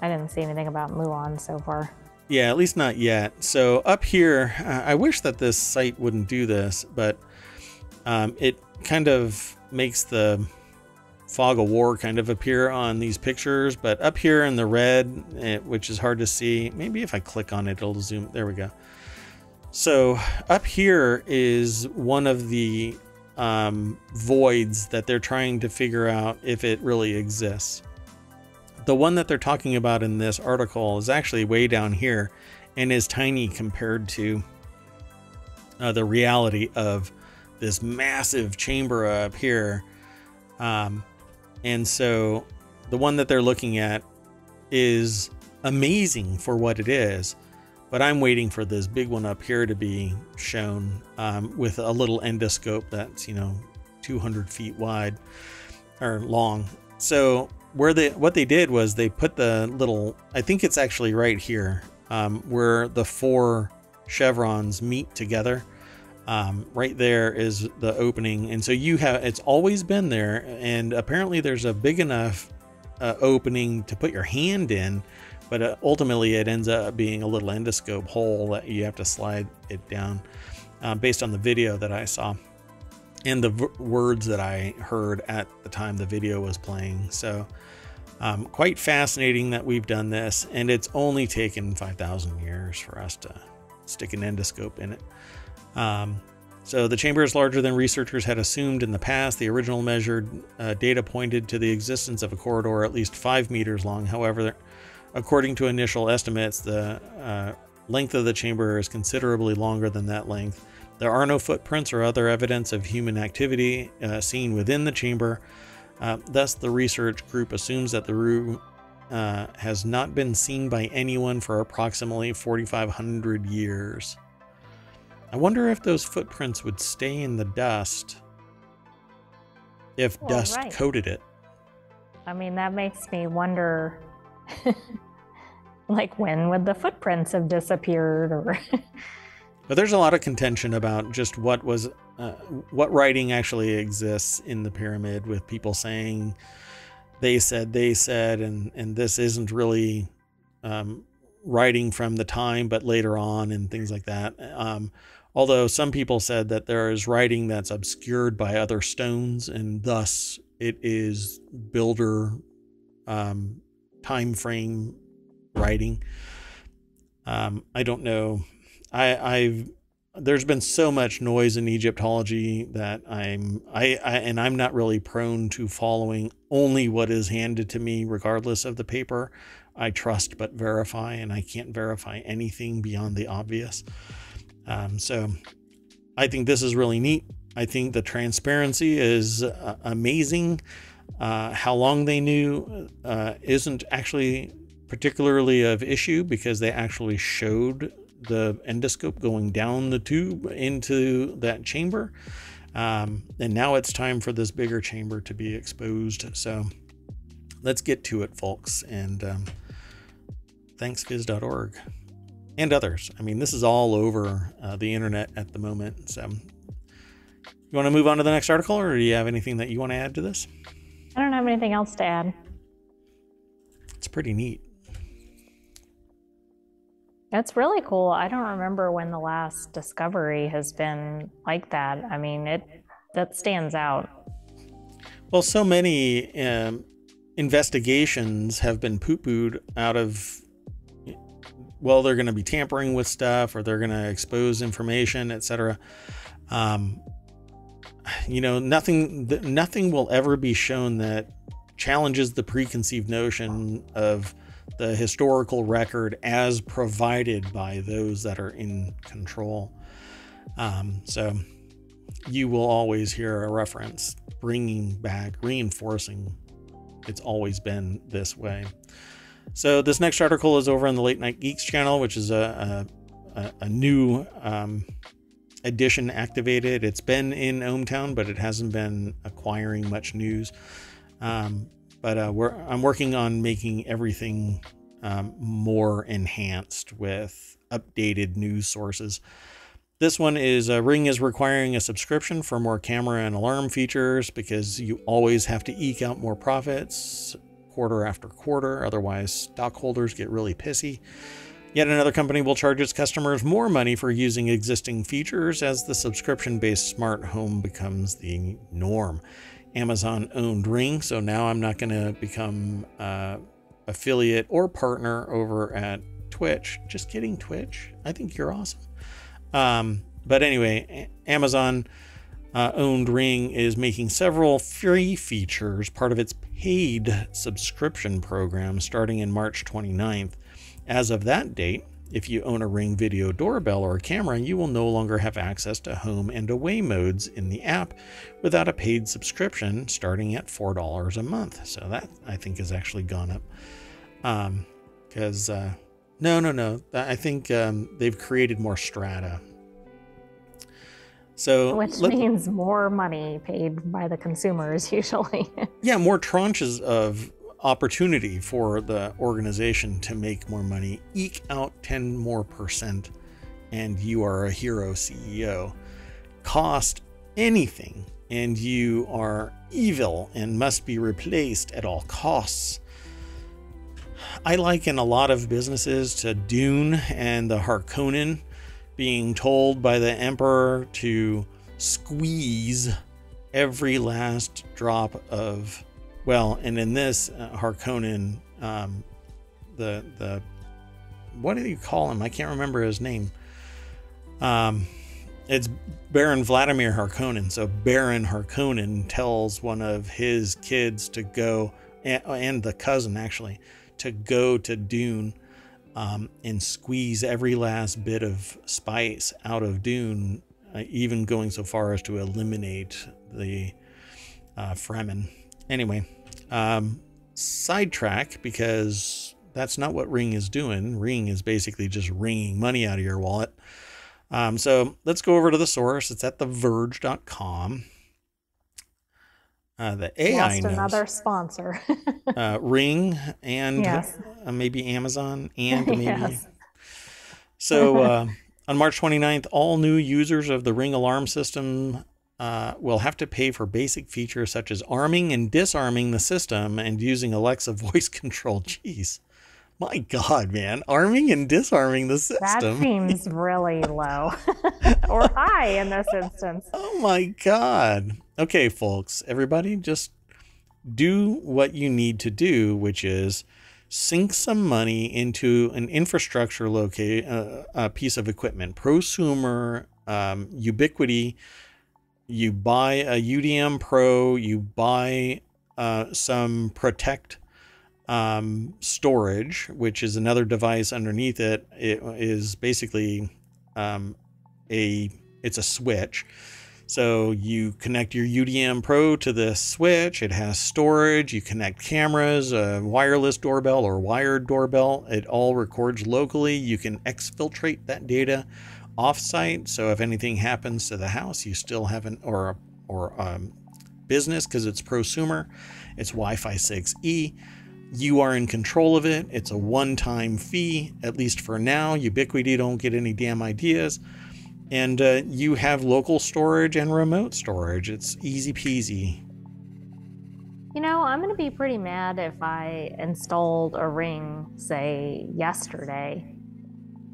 [SPEAKER 2] I didn't see anything about Muon so far.
[SPEAKER 1] Yeah, at least not yet. So up here, uh, I wish that this site wouldn't do this, but um, it kind of makes the fog of war kind of appear on these pictures. But up here in the red, eh, which is hard to see, maybe if I click on it, it'll zoom. There we go. So up here is one of the um, voids that they're trying to figure out if it really exists. The one that they're talking about in this article is actually way down here and is tiny compared to uh, the reality of this massive chamber up here. Um, and so the one that they're looking at is amazing for what it is. But I'm waiting for this big one up here to be shown um, with a little endoscope that's, you know, 200 feet wide or long. So where they what they did was they put the little I think it's actually right here um, where the four chevrons meet together. Um, right there is the opening, and so you have it's always been there, and apparently there's a big enough uh, opening to put your hand in but uh, ultimately it ends up being a little endoscope hole that you have to slide it down uh, based on the video that I saw and the v- words that I heard at the time the video was playing. So, um, quite fascinating that we've done this, and it's only taken 5,000 years for us to stick an endoscope in it. Um, so, the chamber is larger than researchers had assumed in the past. The original measured uh, data pointed to the existence of a corridor at least five meters long. However, according to initial estimates, the uh, length of the chamber is considerably longer than that length. There are no footprints or other evidence of human activity uh, seen within the chamber. Uh, thus, the research group assumes that the room uh, has not been seen by anyone for approximately 4,500 years. I wonder if those footprints would stay in the dust if
[SPEAKER 2] Well,
[SPEAKER 1] dust
[SPEAKER 2] right.
[SPEAKER 1] coated it.
[SPEAKER 2] I mean, that makes me wonder [LAUGHS] like when would the footprints have disappeared or [LAUGHS]
[SPEAKER 1] But there's a lot of contention about just what was uh, what writing actually exists in the pyramid, with people saying they said they said, and and this isn't really um, writing from the time, but later on and things like that. Um, although some people said that there is writing that's obscured by other stones, and thus it is builder um, time frame writing. Um, I don't know. I, I've there's been so much noise in Egyptology that I'm I, I and I'm not really prone to following only what is handed to me, regardless of the paper. I trust but verify, and I can't verify anything beyond the obvious. Um, so I think this is really neat. I think the transparency is uh, amazing. Uh, how long they knew uh, isn't actually particularly of issue because they actually showed the endoscope going down the tube into that chamber. Um, and now it's time for this bigger chamber to be exposed. So let's get to it, folks. And um, thanks, phys.org and others. I mean, this is all over uh, the internet at the moment. So you want to move on to the next article, or do you have anything that you want to add to this?
[SPEAKER 2] I don't have anything else to add.
[SPEAKER 1] It's pretty neat.
[SPEAKER 2] That's really cool. I don't remember when the last discovery has been like that. I mean, it that stands out.
[SPEAKER 1] Well, so many um, investigations have been poo pooed out of, well, they're going to be tampering with stuff or they're going to expose information, etc. Um, you know, nothing, nothing will ever be shown that challenges the preconceived notion of the historical record as provided by those that are in control. Um, so you will always hear a reference bringing back, reinforcing it's always been this way. So this next article is over on the Late Night Geeks channel, which is a a, a- new um, edition activated. It's been in ohmTown, but it hasn't been acquiring much news. Um, but uh, I'm working on making everything um, more enhanced with updated news sources. This one is uh, Ring is requiring a subscription for more camera and alarm features because you always have to eke out more profits quarter after quarter. Otherwise, stockholders get really pissy. Yet another company will charge its customers more money for using existing features as the subscription based smart home becomes the norm. Amazon owned Ring, so now I'm not going to become uh, affiliate or partner over at Twitch. Just kidding, Twitch. I think you're awesome. Um, but anyway, Amazon uh, owned Ring is making several free features part of its paid subscription program starting in March 29th. As of that date, if you own a Ring video doorbell or camera, you will no longer have access to home and away modes in the app without a paid subscription starting at $4 a month. So that I think has actually gone up. Um, because uh, no, no, no. I think um, they've created more strata. So
[SPEAKER 2] Which
[SPEAKER 1] let-
[SPEAKER 2] means more money paid by the consumers [LAUGHS] usually.
[SPEAKER 1] yeah, more tranches of opportunity for the organization to make more money, eke out 10 more percent, and you are a hero CEO. Cost anything, and you are evil and must be replaced at all costs. I liken a lot of businesses to Dune and the Harkonnen being told by the Emperor to squeeze every last drop of, well, and in this uh, Harkonnen, um, the the what do you call him? I can't remember his name. Um, it's Baron Vladimir Harkonnen. So Baron Harkonnen tells one of his kids to go, and, and the cousin actually, to go to Dune um, and squeeze every last bit of spice out of Dune, uh, even going so far as to eliminate the uh, Fremen. Anyway, um, sidetrack because that's not what Ring is doing. Ring is basically just wringing money out of your wallet. Um, so let's go over to the source. It's at theverge.com. Uh, the AI
[SPEAKER 2] Lost
[SPEAKER 1] knows.
[SPEAKER 2] another sponsor.
[SPEAKER 1] uh, Ring and
[SPEAKER 2] Yes.
[SPEAKER 1] uh, maybe Amazon and [LAUGHS] maybe.
[SPEAKER 2] Yes.
[SPEAKER 1] So uh, on March 29th, all new users of the Ring alarm system uh, will have to pay for basic features such as arming and disarming the system and using Alexa [LAUGHS] voice control. Jeez. My God, man. Arming and disarming the system.
[SPEAKER 2] That seems [LAUGHS] really low [LAUGHS] or high in this instance.
[SPEAKER 1] Oh my God. Okay, folks, everybody just do what you need to do, which is sink some money into an infrastructure locate uh, a piece of equipment, prosumer, um, Ubiquiti. You buy a UDM Pro, you buy uh, some Protect um, storage, which is another device underneath it. It is basically um, a it's a switch. So you connect your UDM Pro to the switch. It has storage. You connect cameras, a wireless doorbell or wired doorbell. It all records locally. You can exfiltrate that data offsite. So if anything happens to the house, you still have an or or um, business because it's prosumer. It's Wi-Fi 6E. You are in control of it. It's a one-time fee, at least for now. Ubiquiti don't get any damn ideas and uh, you have local storage and remote storage. It's easy peasy.
[SPEAKER 2] You know, I'm going to be pretty mad if I installed a ring, say, yesterday,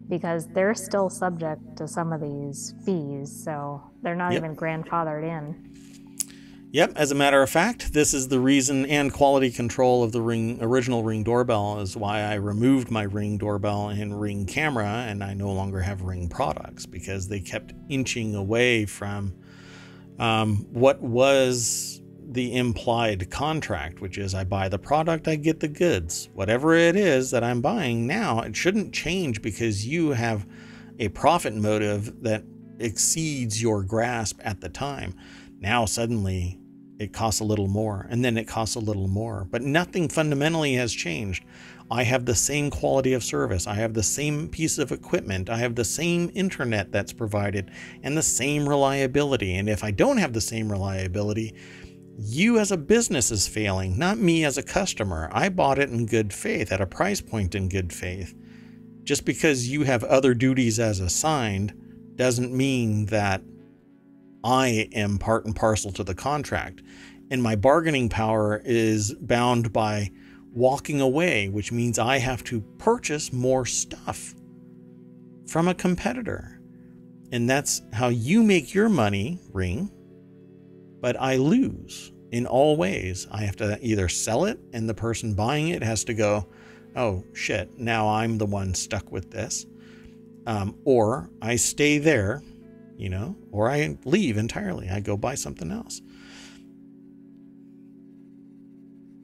[SPEAKER 2] because they're still subject to some of these fees. So they're not
[SPEAKER 1] Yep.
[SPEAKER 2] even grandfathered in.
[SPEAKER 1] Yep, as a matter of fact, this is the reason and quality control of the Ring original Ring doorbell is why I removed my Ring doorbell and Ring camera and I no longer have Ring products because they kept inching away from um, what was the implied contract, which is I buy the product, I get the goods. Whatever it is that I'm buying now, it shouldn't change because you have a profit motive that exceeds your grasp at the time. Now suddenly it costs a little more and then it costs a little more, but nothing fundamentally has changed. I have the same quality of service. I have the same piece of equipment. I have the same internet that's provided and the same reliability. And if I don't have the same reliability, you as a business is failing, not me as a customer. I bought it in good faith at a price point in good faith. Just because you have other duties as assigned doesn't mean that I am part and parcel to the contract. And my bargaining power is bound by walking away, which means I have to purchase more stuff from a competitor. And that's how you make your money, Ring. But I lose in all ways. I have to either sell it, and the person buying it has to go, oh shit, now I'm the one stuck with this. Um, or I stay there, you know, or I leave entirely. I go buy something else.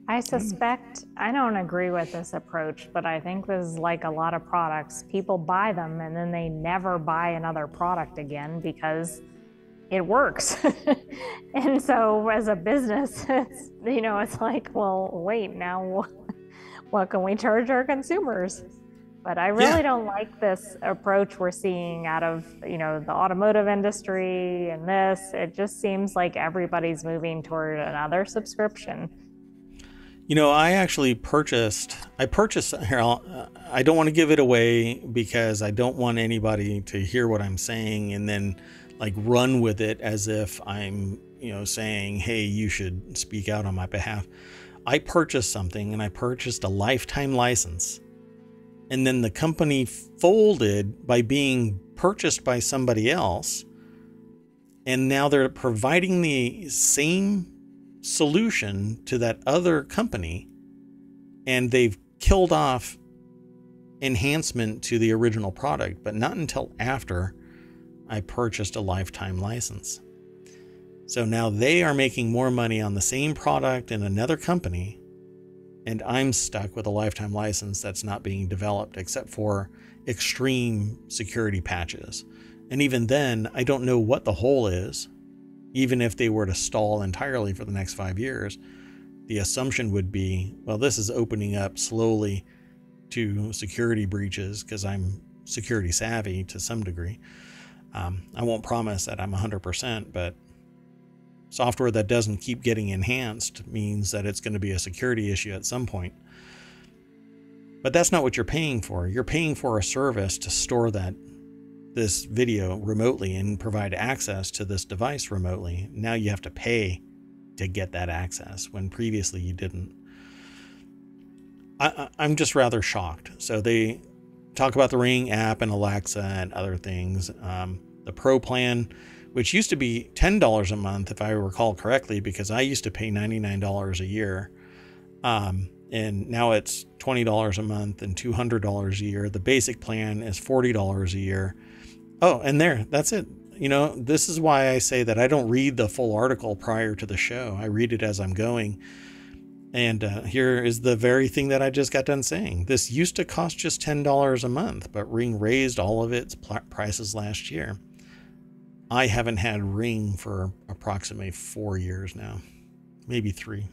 [SPEAKER 2] I mm. suspect, I don't agree with this approach, but I think this is like a lot of products. People buy them and then they never buy another product again because it works. [LAUGHS] and so as a business, [LAUGHS] it's, you know, it's like, well, wait, now what can we charge our consumers? But I really
[SPEAKER 1] Yeah.
[SPEAKER 2] don't like this approach we're seeing out of, you know, the automotive industry and this. It just seems like everybody's moving toward another subscription.
[SPEAKER 1] You know, I actually purchased. I purchased. Here, I'll, uh, I don't want to give it away because I don't want anybody to hear what I'm saying and then like run with it as if I'm, you know, saying, "Hey, you should speak out on my behalf." I purchased something and I purchased a lifetime license. And then the company folded by being purchased by somebody else. And now they're providing the same solution to that other company. And they've killed off enhancement to the original product, but not until after I purchased a lifetime license. So now they are making more money on the same product in another company, and I'm stuck with a lifetime license that's not being developed except for extreme security patches. And even then, I don't know what the hole is. Even if they were to stall entirely for the next five years, the assumption would be well, this is opening up slowly to security breaches because I'm security savvy to some degree. Um, I won't promise that I'm 100%, but Software that doesn't keep getting enhanced means that it's going to be a security issue at some point. But that's not what you're paying for. You're paying for a service to store that this video remotely and provide access to this device remotely. Now you have to pay to get that access when previously you didn't. I, am just rather shocked. So they talk about the Ring app and Alexa and other things. Um, the Pro plan which used to be $10 a month, if I recall correctly, because I used to pay $99 a year. Um, and now it's $20 a month and $200 a year. The basic plan is $40 a year. Oh, and there, that's it. You know, this is why I say that I don't read the full article prior to the show. I read it as I'm going. And uh, here is the very thing that I just got done saying. This used to cost just $10 a month, but Ring raised all of its pl- prices last year. I haven't had Ring for approximately four years now, maybe three.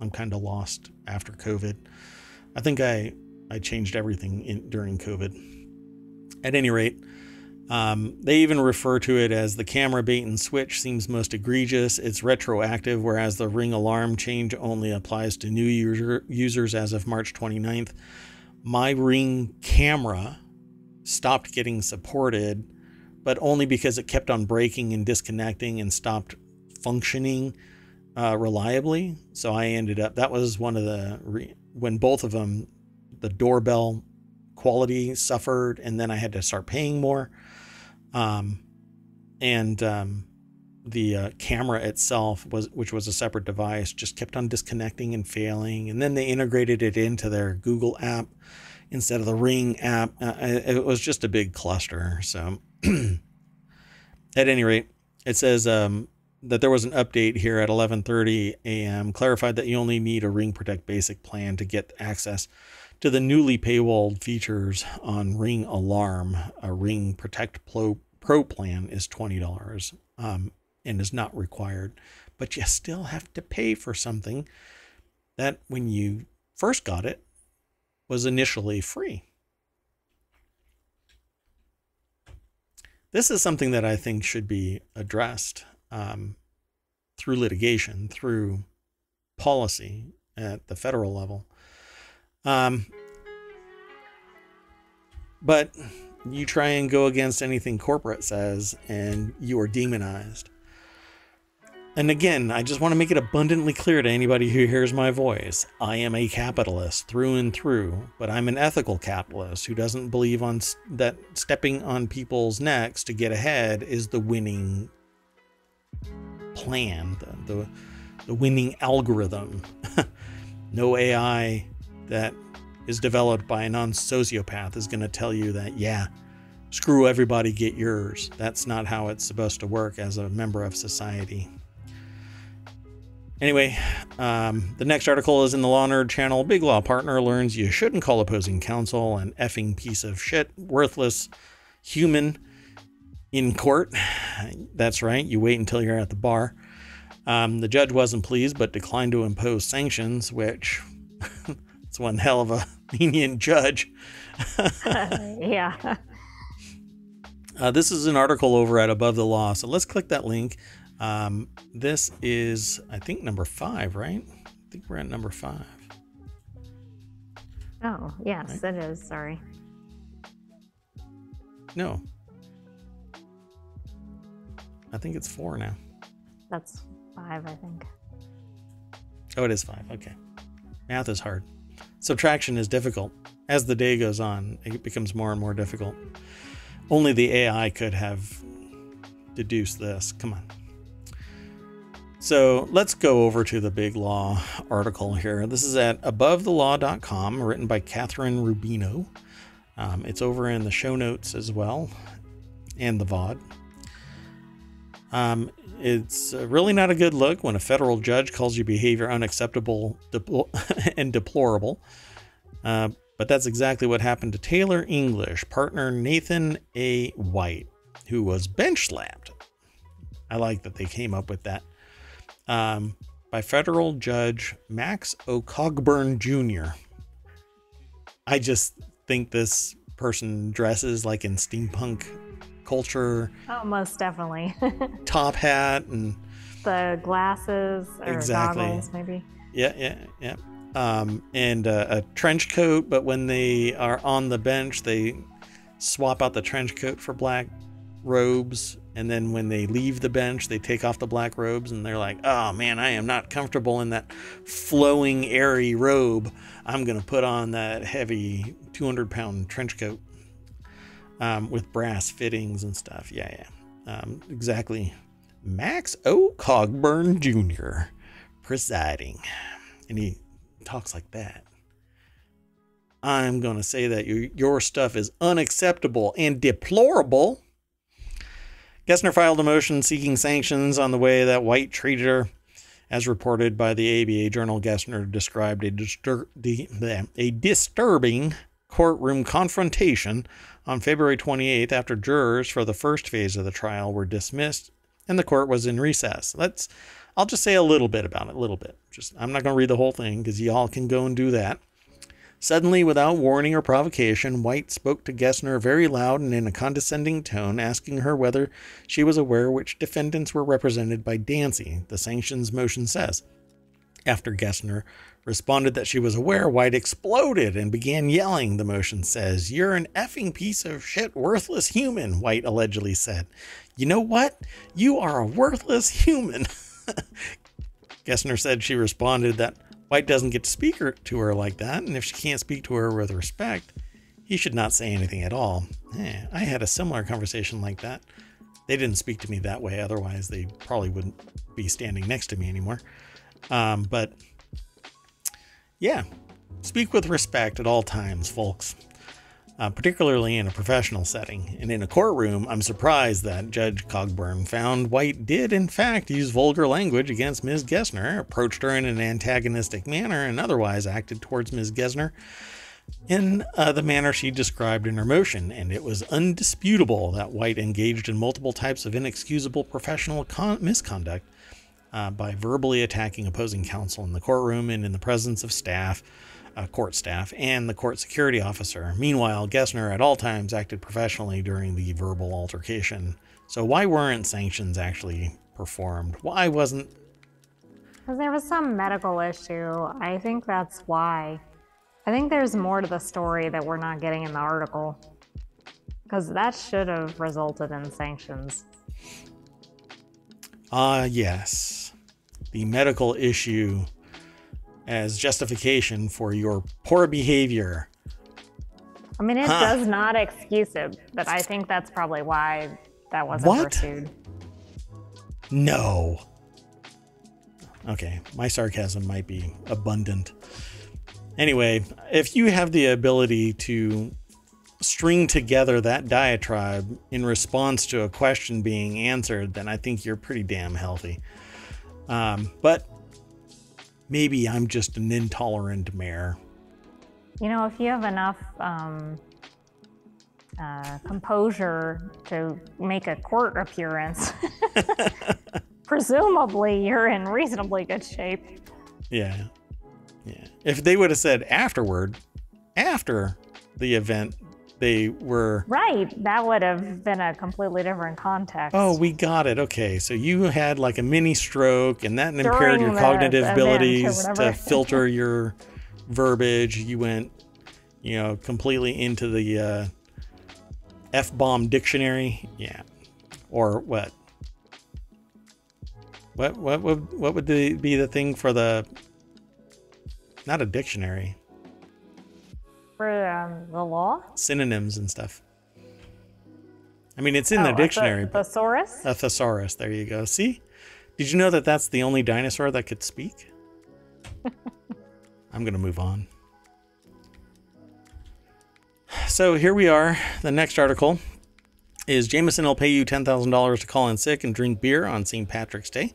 [SPEAKER 1] I'm kind of lost after COVID. I think I I changed everything in, during COVID. At any rate, um, they even refer to it as the camera bait and switch seems most egregious. It's retroactive, whereas the Ring alarm change only applies to new user, users as of March 29th. My Ring camera stopped getting supported but only because it kept on breaking and disconnecting and stopped functioning uh, reliably. So I ended up, that was one of the, re, when both of them, the doorbell quality suffered, and then I had to start paying more. Um, and um, the uh, camera itself was, which was a separate device, just kept on disconnecting and failing. And then they integrated it into their Google app instead of the Ring app. Uh, it was just a big cluster. So [CLEARS THROAT] at any rate, it says um, that there was an update here at 11:30 a.m. clarified that you only need a Ring Protect Basic plan to get access to the newly paywalled features on Ring Alarm. A Ring Protect Pro, Pro plan is $20 um, and is not required, but you still have to pay for something that when you first got it was initially free. This is something that I think should be addressed um, through litigation, through policy at the federal level. Um, but you try and go against anything corporate says, and you are demonized. And again, I just want to make it abundantly clear to anybody who hears my voice I am a capitalist through and through, but I'm an ethical capitalist who doesn't believe on that stepping on people's necks to get ahead is the winning plan, the, the, the winning algorithm. [LAUGHS] no AI that is developed by a non sociopath is going to tell you that, yeah, screw everybody, get yours. That's not how it's supposed to work as a member of society. Anyway, um, the next article is in the Law Nerd channel. Big Law Partner learns you shouldn't call opposing counsel an effing piece of shit, worthless human in court. That's right, you wait until you're at the bar. Um, the judge wasn't pleased but declined to impose sanctions, which [LAUGHS] it's one hell of a [LAUGHS] lenient judge. [LAUGHS]
[SPEAKER 2] yeah.
[SPEAKER 1] Uh, this is an article over at Above the Law. So let's click that link. Um, this is, I think, number five, right? I think we're at number five.
[SPEAKER 2] Oh, yes, right? it is. Sorry.
[SPEAKER 1] No. I think it's four now.
[SPEAKER 2] That's five, I think.
[SPEAKER 1] Oh, it is five. Okay. Math is hard. Subtraction is difficult. As the day goes on, it becomes more and more difficult. Only the AI could have deduced this. Come on. So let's go over to the big law article here. This is at abovethelaw.com, written by Kathryn Rubino. Um, it's over in the show notes as well, and the VOD. Um, it's really not a good look when a federal judge calls your behavior unacceptable depl- [LAUGHS] and deplorable. Uh, but that's exactly what happened to Taylor English, partner Nathan A. White, who was bench slapped. I like that they came up with that. Um, by federal judge Max O. Cogburn Jr. I just think this person dresses like in steampunk culture.
[SPEAKER 2] Oh, most definitely. [LAUGHS]
[SPEAKER 1] top hat and
[SPEAKER 2] the glasses or exactly. goggles, maybe.
[SPEAKER 1] Yeah, yeah, yeah. Um, and uh, a trench coat, but when they are on the bench, they swap out the trench coat for black robes. And then when they leave the bench, they take off the black robes and they're like, oh man, I am not comfortable in that flowing, airy robe. I'm going to put on that heavy 200 pound trench coat um, with brass fittings and stuff. Yeah, yeah. Um, exactly. Max O. Cogburn Jr. presiding. And he talks like that. I'm going to say that you, your stuff is unacceptable and deplorable. Gessner filed a motion seeking sanctions on the way that White treated her. As reported by the ABA Journal, Gessner described a, distur- a disturbing courtroom confrontation on February 28th after jurors for the first phase of the trial were dismissed and the court was in recess. Let's I'll just say a little bit about it, a little bit. Just I'm not going to read the whole thing because y'all can go and do that. Suddenly, without warning or provocation, White spoke to Gessner very loud and in a condescending tone, asking her whether she was aware which defendants were represented by Dancy, the sanctions motion says. After Gessner responded that she was aware, White exploded and began yelling, the motion says. You're an effing piece of shit, worthless human, White allegedly said. You know what? You are a worthless human. [LAUGHS] Gessner said she responded that White doesn't get to speak to her like that, and if she can't speak to her with respect, he should not say anything at all. Eh, I had a similar conversation like that. They didn't speak to me that way, otherwise, they probably wouldn't be standing next to me anymore. Um, but yeah, speak with respect at all times, folks uh, particularly in a professional setting. And in a courtroom, I'm surprised that Judge Cogburn found White did, in fact, use vulgar language against Ms. Gessner, approached her in an antagonistic manner, and otherwise acted towards Ms. Gessner in uh, the manner she described in her motion. And it was undisputable that White engaged in multiple types of inexcusable professional con- misconduct. Uh, by verbally attacking opposing counsel in the courtroom and in the presence of staff, uh, court staff and the court security officer. Meanwhile, Gessner at all times acted professionally during the verbal altercation. So, why weren't sanctions actually performed? Why wasn't.
[SPEAKER 2] Because there was some medical issue. I think that's why. I think there's more to the story that we're not getting in the article. Because that should have resulted in sanctions.
[SPEAKER 1] Ah, uh, yes. The medical issue as justification for your poor behavior.
[SPEAKER 2] I mean, it huh. does not excuse it, but I think that's probably why that wasn't what? pursued.
[SPEAKER 1] No. Okay, my sarcasm might be abundant. Anyway, if you have the ability to string together that diatribe in response to a question being answered, then I think you're pretty damn healthy. Um, but maybe I'm just an intolerant mayor.
[SPEAKER 2] You know, if you have enough um, uh, composure to make a court appearance, [LAUGHS] presumably you're in reasonably good shape.
[SPEAKER 1] Yeah. Yeah. If they would have said afterward, after the event, they were
[SPEAKER 2] right that would have been a completely different context.
[SPEAKER 1] Oh we got it okay. So you had like a mini stroke and that impaired your cognitive abilities to filter [LAUGHS] your verbiage. You went you know completely into the uh, f-bomb dictionary? Yeah. Or what? What what would what would the, be the thing for the not a dictionary.
[SPEAKER 2] For um, the law?
[SPEAKER 1] Synonyms and stuff. I mean, it's in
[SPEAKER 2] Oh,
[SPEAKER 1] the dictionary.
[SPEAKER 2] the-
[SPEAKER 1] but
[SPEAKER 2] thesaurus?
[SPEAKER 1] a thesaurus. There you go. See? Did you know that that's the only dinosaur that could speak? [LAUGHS] I'm going to move on. So here we are. The next article is Jameson will pay you $10,000 to call in sick and drink beer on St. Patrick's Day.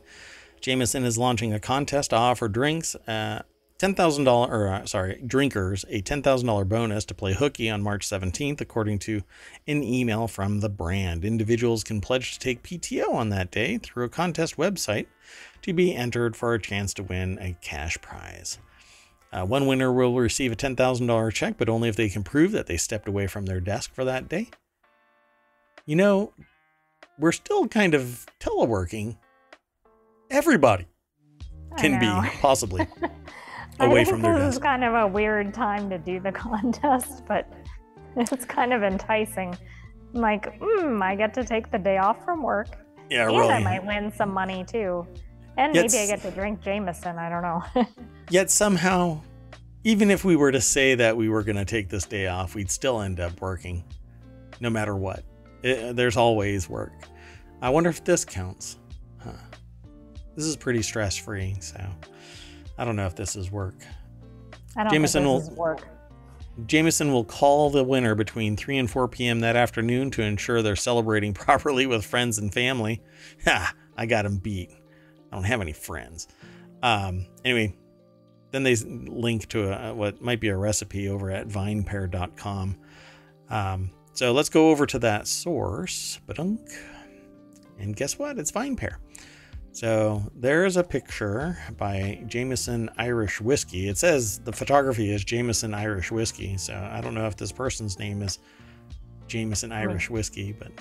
[SPEAKER 1] Jameson is launching a contest to offer drinks, uh, $10,000, or uh, sorry, drinkers a $10,000 bonus to play hooky on March 17th, according to an email from the brand. Individuals can pledge to take PTO on that day through a contest website to be entered for a chance to win a cash prize. Uh, one winner will receive a $10,000 check, but only if they can prove that they stepped away from their desk for that day. You know, we're still kind of teleworking. Everybody can be possibly [LAUGHS] away
[SPEAKER 2] think
[SPEAKER 1] from their
[SPEAKER 2] this
[SPEAKER 1] desk.
[SPEAKER 2] is kind of a weird time to do the [LAUGHS] contest, but it's kind of enticing. I'm like, hmm, I get to take the day off from work,
[SPEAKER 1] Yeah,
[SPEAKER 2] and
[SPEAKER 1] really.
[SPEAKER 2] I might win some money too, and
[SPEAKER 1] Yes.
[SPEAKER 2] maybe I get to drink Jameson. I don't know. [LAUGHS]
[SPEAKER 1] Yet somehow, even if we were to say that we were going to take this day off, we'd still end up working, no matter what. It- there's always work. I wonder if this counts. Huh. This is pretty stress free, so I don't know if this is work.
[SPEAKER 2] I don't
[SPEAKER 1] Jameson will-
[SPEAKER 2] this is work.
[SPEAKER 1] Jameson will call the winner between 3 and 4 p.m. that afternoon to ensure they're celebrating [LAUGHS] properly with friends and family. Ha! I got him beat. I don't have any friends. Um, anyway, then they link to a, what might be a recipe over at vinepair.com. Um, so let's go over to that source. And guess what? It's VinePair. So there's a picture by Jameson Irish Whiskey. It says the photography is Jameson Irish Whiskey. So I don't know if this person's name is Jameson Irish Whiskey, but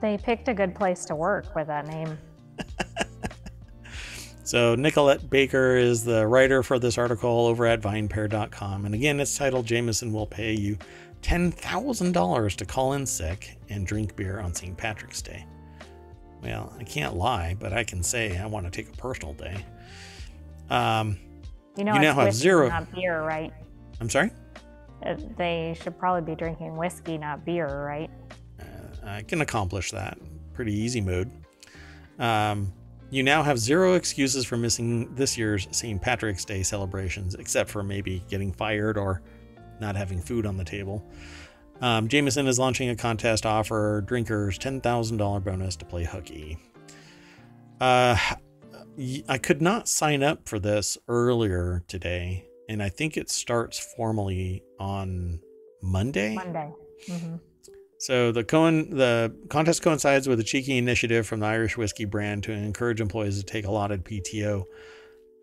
[SPEAKER 2] They picked a good place to work with that name. [LAUGHS]
[SPEAKER 1] so Nicolette Baker is the writer for this article over at vinepair.com. And again, it's titled Jameson will pay you $10,000 to call in sick and drink beer on St. Patrick's Day. Well, I can't lie, but I can say I want to take a personal day. Um,
[SPEAKER 2] You know,
[SPEAKER 1] You now have zero-
[SPEAKER 2] not beer, right?
[SPEAKER 1] I'm sorry?
[SPEAKER 2] Uh, They should probably be drinking whiskey, not beer, right?
[SPEAKER 1] Uh, I can accomplish that. Pretty easy mood. Um, you now have zero excuses for missing this year's St. Patrick's Day celebrations, except for maybe getting fired or not having food on the table. Um, Jameson is launching a contest to offer drinkers $10,000 bonus to play hooky. Uh, I could not sign up for this earlier today, and I think it starts formally on Monday.
[SPEAKER 2] Monday. hmm
[SPEAKER 1] So the Cohen the contest coincides with a cheeky initiative from the Irish whiskey brand to encourage employees to take allotted PTO.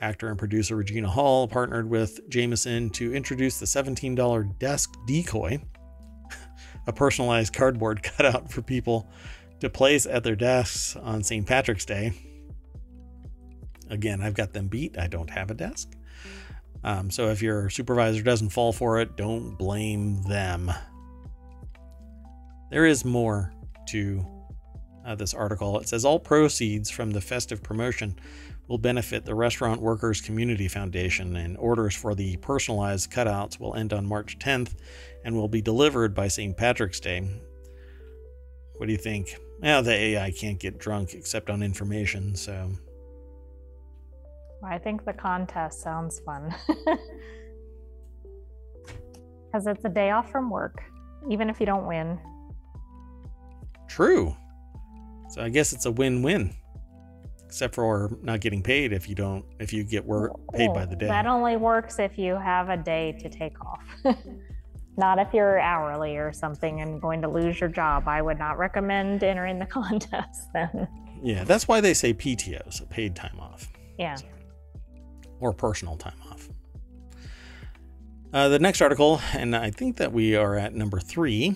[SPEAKER 1] Actor and producer Regina Hall partnered with Jameson to introduce the $17 desk decoy, a personalized cardboard [LAUGHS] cutout for people to place at their desks on St. Patrick's Day. Again, I've got them beat. I don't have a desk. Um, so if your supervisor doesn't fall for it, don't blame them there is more to uh, this article. It says all proceeds from the festive promotion will benefit the Restaurant Workers Community Foundation, and orders for the personalized cutouts will end on March 10th and will be delivered by St. Patrick's Day. What do you think? Well, the AI can't get drunk except on information, so
[SPEAKER 2] I think the contest sounds fun. [LAUGHS] Because it's a day off from work, even if you don't win.
[SPEAKER 1] true. So I guess it's a win-win, except for not getting paid if you don't if you get work paid by the day.
[SPEAKER 2] That only works if you have a day to take off. [LAUGHS] not if you're hourly or something and going to lose your job. I would not recommend entering the [LAUGHS] contest then.
[SPEAKER 1] Yeah, that's why they say PTO, so paid time off
[SPEAKER 2] Yeah.
[SPEAKER 1] or personal time off. Uh, the next article, and I think that we are at number three.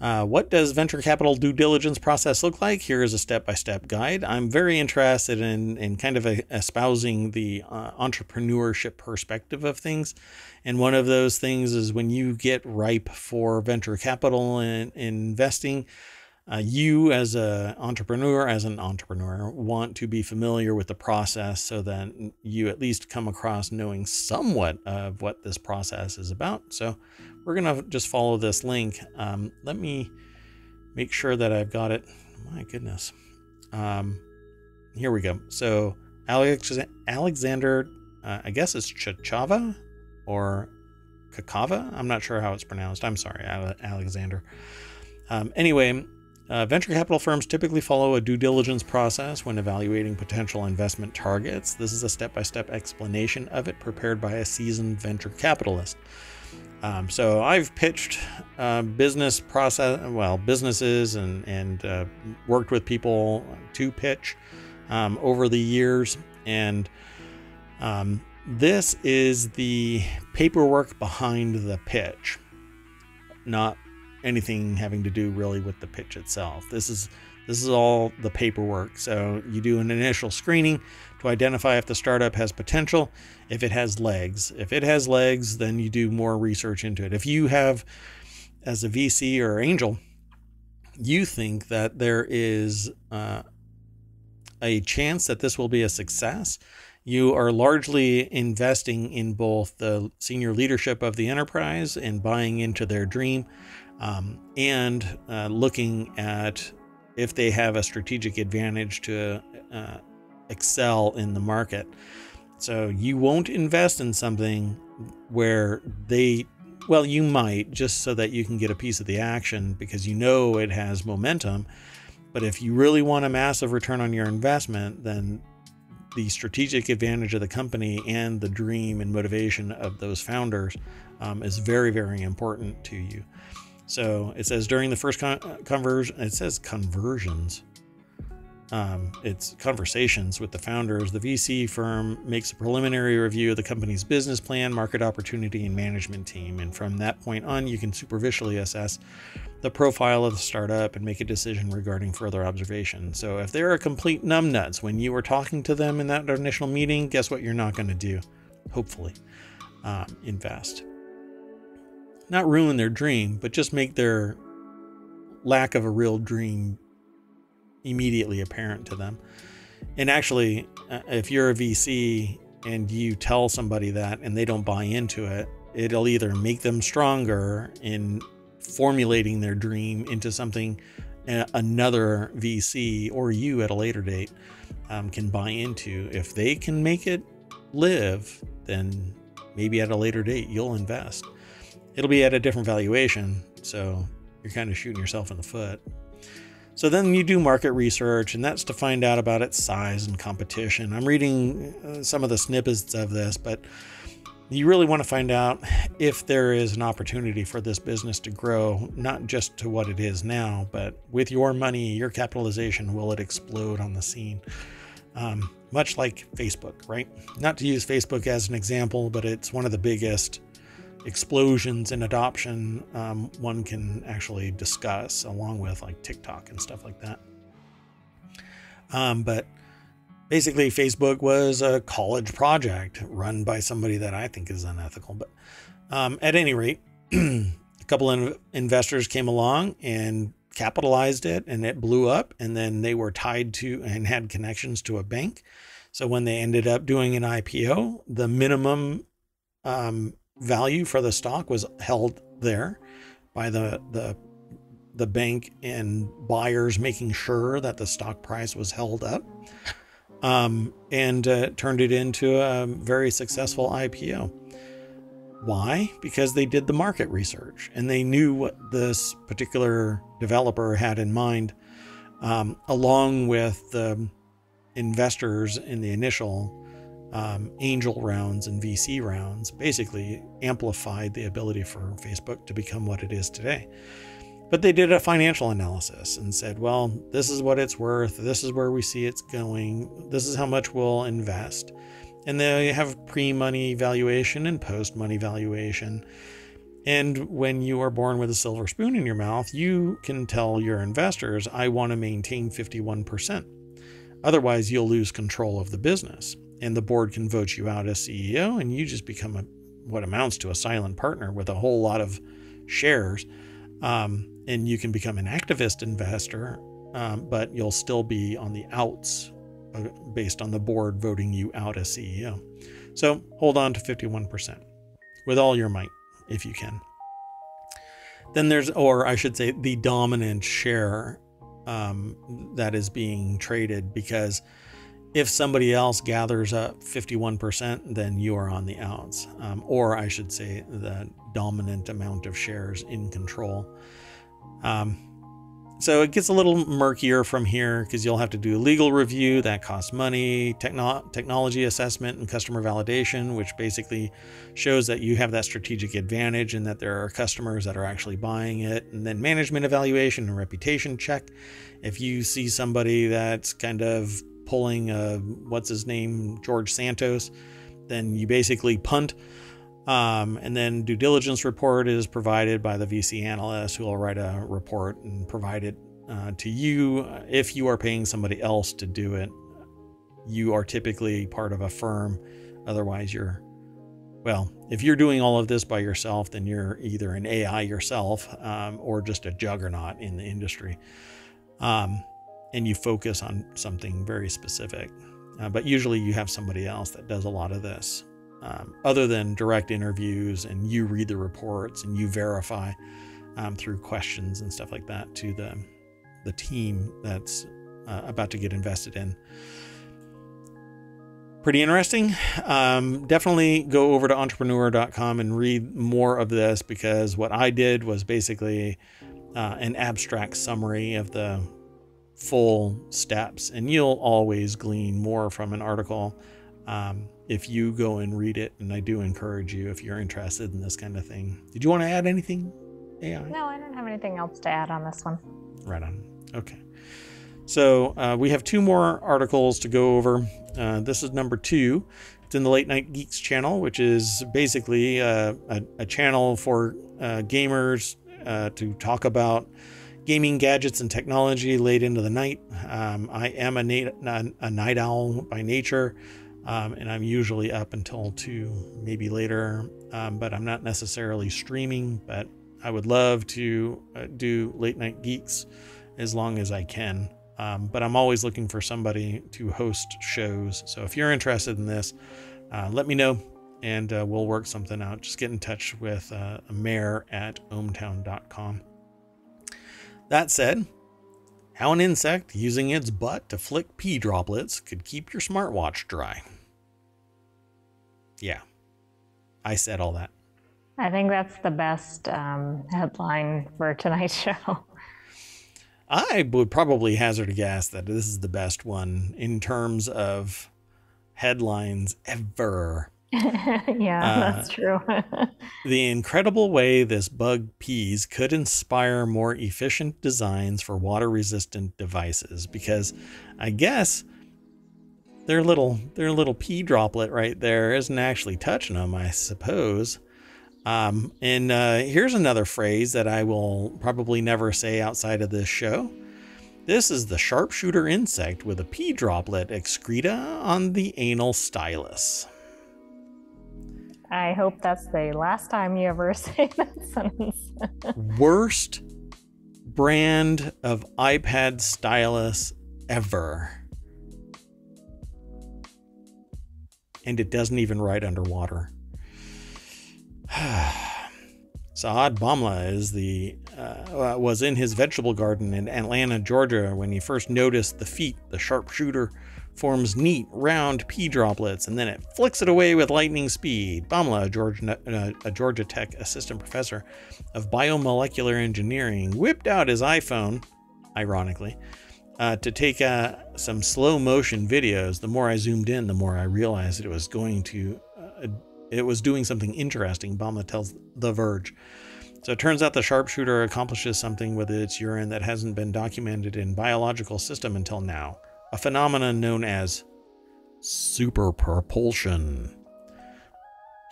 [SPEAKER 1] Uh, what does venture capital due diligence process look like? Here is a step by step guide. I'm very interested in, in kind of a, espousing the uh, entrepreneurship perspective of things. And one of those things is when you get ripe for venture capital and investing, uh, you as an entrepreneur, as an entrepreneur, want to be familiar with the process so that you at least come across knowing somewhat of what this process is about. So we're gonna just follow this link. Um, let me make sure that I've got it. My goodness. Um, here we go. So Alex, Alexander, uh, I guess it's Chachava or Kakava. I'm not sure how it's pronounced. I'm sorry, Alexander. Um, anyway, uh, venture capital firms typically follow a due diligence process when evaluating potential investment targets. This is a step by step explanation of it prepared by a seasoned venture capitalist. Um, so I've pitched uh, business process, well, businesses and, and uh, worked with people to pitch um, over the years. And um, this is the paperwork behind the pitch, not anything having to do really with the pitch itself. This is this is all the paperwork. So you do an initial screening to identify if the startup has potential, if it has legs. If it has legs, then you do more research into it. If you have as a VC or angel, you think that there is uh, a chance that this will be a success, you are largely investing in both the senior leadership of the enterprise and buying into their dream um, and uh, looking at if they have a strategic advantage to uh, excel in the market. So you won't invest in something where they, well, you might just so that you can get a piece of the action because you know it has momentum. But if you really want a massive return on your investment, then the strategic advantage of the company and the dream and motivation of those founders um, is very, very important to you. So it says during the first con- conversion, it says conversions. Um, it's conversations with the founders. The VC firm makes a preliminary review of the company's business plan, market opportunity, and management team. And from that point on, you can superficially assess the profile of the startup and make a decision regarding further observation. So if they're a complete numbnuts when you were talking to them in that initial meeting, guess what you're not going to do? Hopefully, um, invest not ruin their dream, but just make their lack of a real dream immediately apparent to them. And actually, uh, if you're a VC and you tell somebody that and they don't buy into it, it'll either make them stronger in formulating their dream into something another VC or you at a later date um, can buy into. If they can make it live, then maybe at a later date you'll invest it'll be at a different valuation. So you're kind of shooting yourself in the foot. So then you do market research, and that's to find out about its size and competition. I'm reading uh, some of the snippets of this, but you really want to find out if there is an opportunity for this business to grow, not just to what it is now, but with your money, your capitalization, will it explode on the scene? Um, much like Facebook, right? Not to use Facebook as an example, but it's one of the biggest explosions in adoption um, one can actually discuss along with like TikTok and stuff like that. Um, but basically, Facebook was a college project run by somebody that I think is unethical. But um, at any rate, [CLEARS THROAT] a couple of investors came along and capitalized it and it blew up. And then they were tied to and had connections to a bank. So when they ended up doing an IPO, the minimum um, value for the stock was held there by the the the bank and buyers making sure that the stock price was held up um, and uh, turned it into a very successful IPO. Why? Because they did the market research and they knew what this particular developer had in mind, um, along with the investors in the initial um, angel rounds and VC rounds basically amplified the ability for Facebook to become what it is today. But they did a financial analysis and said, well, this is what it's worth. This is where we see it's going. This is how much we'll invest. And they have pre money valuation and post money valuation. And when you are born with a silver spoon in your mouth, you can tell your investors, I want to maintain 51%. Otherwise, you'll lose control of the business and the board can vote you out as CEO, and you just become a, what amounts to a silent partner with a whole lot of shares. Um, and you can become an activist investor, um, but you'll still be on the outs uh, based on the board voting you out as CEO. So hold on to 51% with all your might if you can. Then there's, or I should say, the dominant share um, that is being traded because if somebody else gathers up 51%, then you are on the outs. Um, or I should say, the dominant amount of shares in control. Um, so it gets a little murkier from here because you'll have to do a legal review that costs money, techno- technology assessment, and customer validation, which basically shows that you have that strategic advantage and that there are customers that are actually buying it. And then management evaluation and reputation check. If you see somebody that's kind of pulling a, what's his name, George Santos, then you basically punt um, and then due diligence report is provided by the VC analyst who will write a report and provide it uh, to you. If you are paying somebody else to do it, you are typically part of a firm. Otherwise, you're, well, if you're doing all of this by yourself, then you're either an AI yourself um, or just a juggernaut in the industry. Um, and you focus on something very specific. Uh, but usually you have somebody else that does a lot of this um, other than direct interviews and you read the reports and you verify um, through questions and stuff like that to the the team that's uh, about to get invested in. Pretty interesting. Um, definitely go over to entrepreneur.com and read more of this because what I did was basically uh, an abstract summary of the full steps, and you'll always glean more from an article um, if you go and read it. And I do encourage you if you're interested in this kind of thing. Did you want to add anything, AI?
[SPEAKER 2] No, I don't have anything else to add on this one.
[SPEAKER 1] Right on. Okay. So uh, we have two more articles to go over. Uh, this is number two. It's in the Late Night Geeks channel, which is basically uh, a, a, channel for uh, gamers uh, to talk about gaming gadgets and technology late into the night. Um, I am a, a night owl by nature. Um, and I'm usually up until two, maybe later, um, but I'm not necessarily streaming. But I would love to uh, do late night geeks as long as I can. Um, but I'm always looking for somebody to host shows. So if you're interested in this, uh, let me know and uh, we'll work something out. Just get in touch with uh, mayor at ohmtown.com. That said, how an insect using its butt to flick pee droplets could keep your smartwatch dry. Yeah, I said all that.
[SPEAKER 2] I think that's the best um, headline for tonight's [LAUGHS] show.
[SPEAKER 1] I would probably hazard a guess that this is the best one in terms of headlines ever. [LAUGHS]
[SPEAKER 2] yeah, uh, that's true. [LAUGHS]
[SPEAKER 1] the incredible way this bug pees could inspire more efficient designs for water resistant devices because I guess their little their little pee droplet right there isn't actually touching them, I suppose. Um, and uh, here's another phrase that I will probably never say outside of this show. This is the sharpshooter insect with a pee droplet excreta on the anal stylus.
[SPEAKER 2] I hope that's the last time you ever [LAUGHS] say that sentence.
[SPEAKER 1] Worst brand of iPad stylus ever. And it doesn't even write underwater. [SIGHS] Saad Bhamla is the uh, was in his vegetable garden in Atlanta, Georgia, when he first noticed the feet the sharpshooter forms neat, round pee droplets, and then it flicks it away with lightning speed. Bhamla, a Georgia, uh, a Georgia Tech assistant professor of biomolecular engineering, whipped out his iPhone, ironically, uh, to take uh, some slow motion videos. The more I zoomed in, the more I realized it was going to, uh, it was doing something interesting. Bhamla tells The Verge. So it turns out the sharpshooter accomplishes something with its urine that hasn't been documented in biological system until now a phenomenon known as super propulsion.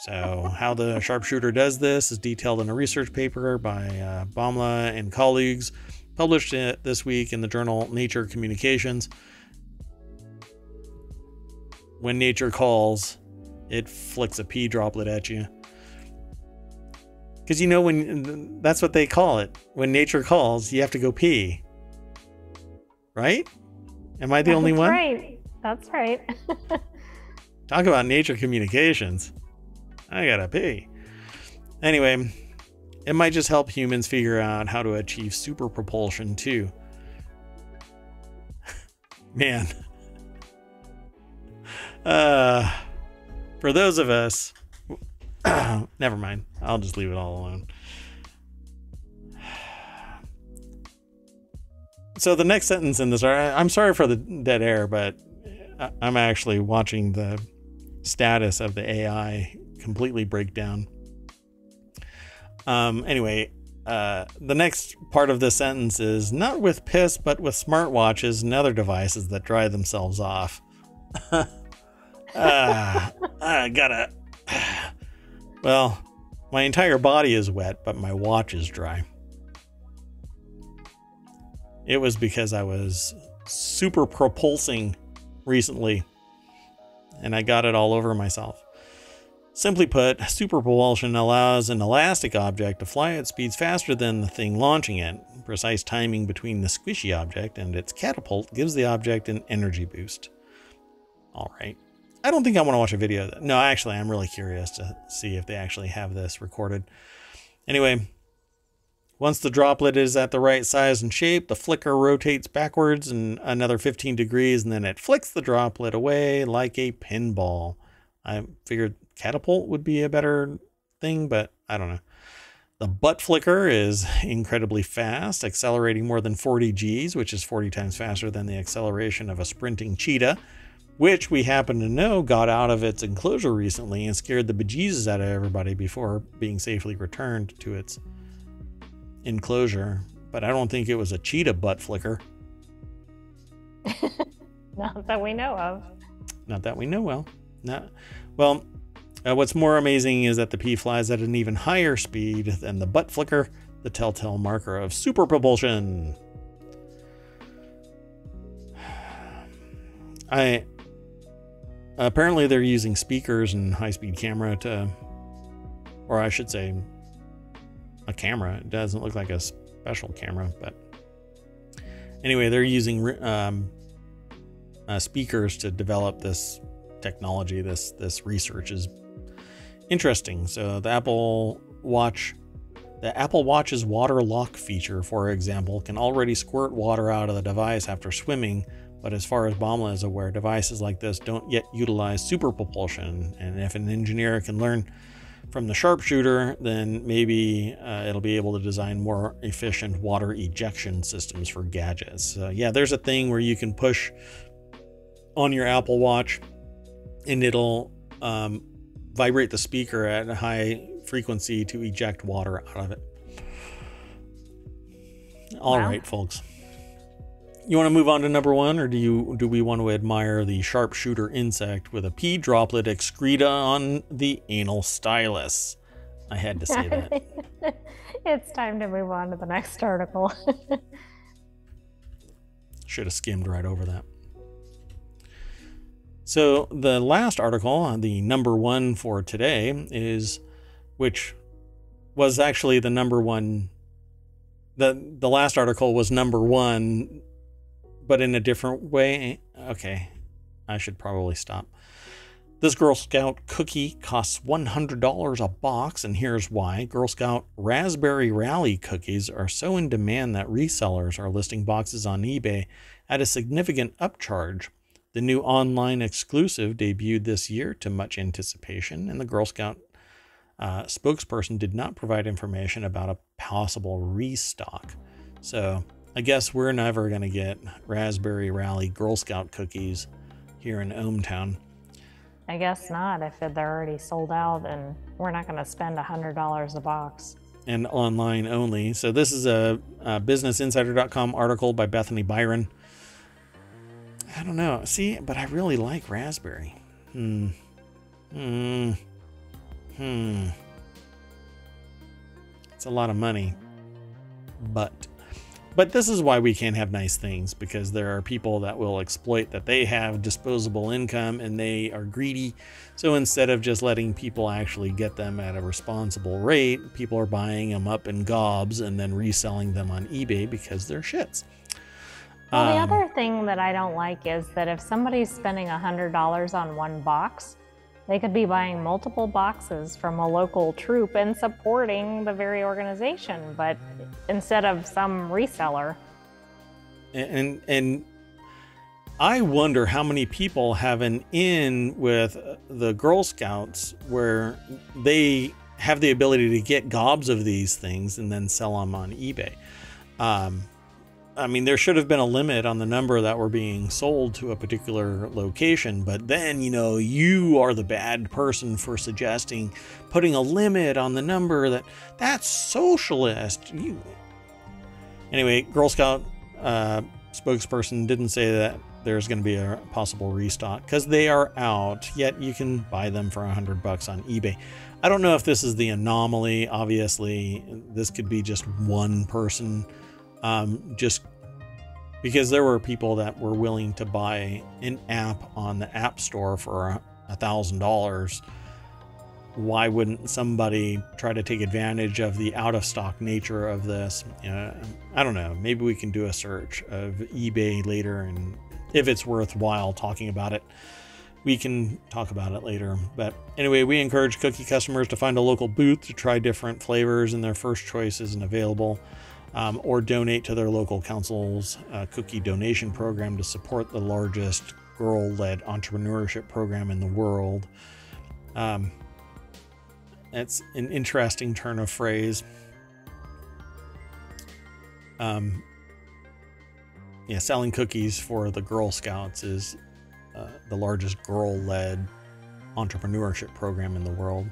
[SPEAKER 1] So, how the sharpshooter does this is detailed in a research paper by uh, Bhamla and colleagues, published this week in the journal Nature Communications. When nature calls, it flicks a pee droplet at you. Because you know when that's what they call it. When nature calls, you have to go pee. Right? Am I the only
[SPEAKER 2] That's
[SPEAKER 1] one?
[SPEAKER 2] Right. That's right. [LAUGHS]
[SPEAKER 1] Talk about nature communications. I gotta pee. Anyway, it might just help humans figure out how to achieve super propulsion too. [LAUGHS] Man. [LAUGHS] Uh, for those of us, [COUGHS] never mind. I'll just leave it all alone. So the next sentence in this, I'm sorry for the dead air, but I'm actually watching the status of the AI completely break down. Um, anyway, uh, the next part of this sentence is not with piss, but with smartwatches and other devices that dry themselves off. [LAUGHS] Ah, I gotta. [SIGHS] Well, my entire body is wet, but my watch is dry. It was because I was super propulsing recently and I got it all over myself. Simply put, super propulsion allows an elastic object to fly at speeds faster than the thing launching it. Precise timing between the squishy object and its catapult gives the object an energy boost. All right. I don't think I want to watch a video. No, actually, I'm really curious to see if they actually have this recorded. Anyway, once the droplet is at the right size and shape, the flicker rotates backwards and another 15 degrees, and then it flicks the droplet away like a pinball. I figured catapult would be a better thing, but I don't know. The butt flicker is incredibly fast, accelerating more than 40 Gs, which is 40 times faster than the acceleration of a sprinting cheetah, which we happen to know got out of its enclosure recently and scared the bejesus out of everybody before being safely returned to its enclosure. But I don't think it was a cheetah butt flicker. [LAUGHS]
[SPEAKER 2] Not that we know of.
[SPEAKER 1] Not that we know well. Not well. Uh, what's more amazing is that the P flies at an even higher speed than the butt flicker, the telltale marker of super propulsion. I apparently they're using speakers and high-speed camera to, or I should say, a camera. It doesn't look like a special camera, but anyway, they're using um, uh, speakers to develop this technology. This this research is interesting. So the Apple Watch, the Apple Watch's water lock feature, for example, can already squirt water out of the device after swimming. But as far as Bhamla is aware, devices like this don't yet utilize super propulsion. And if an engineer can learn from the sharpshooter, then maybe uh, it'll be able to design more efficient water ejection systems for gadgets. So yeah, there's a thing where you can push on your Apple Watch and it'll um, vibrate the speaker at a high frequency to eject water out of it. All right,
[SPEAKER 2] Wow.
[SPEAKER 1] folks. You want to move on to number one, or do you do we want to admire the sharpshooter insect with a pee droplet excreta on the anal stylus? I had to say that. [LAUGHS]
[SPEAKER 2] it's time to move on to the next article. [LAUGHS]
[SPEAKER 1] Should have skimmed right over that. So the last article, uh, the number one for today, is which was actually the number one. the The last article was number one, but in a different way. Okay, I should probably stop. This Girl Scout cookie costs $100 a box, and here's why. Girl Scout Raspberry Rally cookies are so in demand that resellers are listing boxes on eBay at a significant upcharge. The new online exclusive debuted this year to much anticipation, and the Girl Scout uh, spokesperson did not provide information about a possible restock. So I guess we're never going to get Raspberry Rally Girl Scout cookies here in ohmTown.
[SPEAKER 2] I guess not. If they're already sold out, and we're not going to spend $100 a box.
[SPEAKER 1] and online only. So this is a, a BusinessInsider.com article by Bethany Biron. I don't know. See, but I really like raspberry. Hmm. Hmm. Hmm. It's a lot of money. But but this is why we can't have nice things because there are people that will exploit that they have disposable income and they are greedy. So instead of just letting people actually get them at a responsible rate, people are buying them up in gobs and then reselling them on eBay because they're shits.
[SPEAKER 2] Well, the um, other thing that I don't like is that if somebody's spending $100 on one box, they could be buying multiple boxes from a local troop and supporting the very organization, but instead of some reseller.
[SPEAKER 1] And and I wonder how many people have an in with the Girl Scouts where they have the ability to get gobs of these things and then sell them on eBay. Um, I mean, there should have been a limit on the number that were being sold to a particular location, but then, you know, you are the bad person for suggesting putting a limit on the number that that's socialist. You. Anyway, Girl Scout uh, spokesperson didn't say that there's going to be a possible restock because they are out, yet you can buy them for a hundred bucks on eBay. I don't know if this is the anomaly. Obviously, this could be just one person um, just because there were people that were willing to buy an app on the App Store for a thousand dollars. Why wouldn't somebody try to take advantage of the out of stock nature of this? I don't know. Maybe we can do a search of eBay later, and if it's worthwhile talking about it, we can talk about it later. But anyway, we encourage cookie customers to find a local booth to try different flavors, and their first choice isn't available um, or donate to their local council's uh, cookie donation program to support the largest girl led entrepreneurship program in the world. Um, it's an interesting turn of phrase. Um, yeah, selling cookies for the Girl Scouts is uh, the largest girl led entrepreneurship program in the world.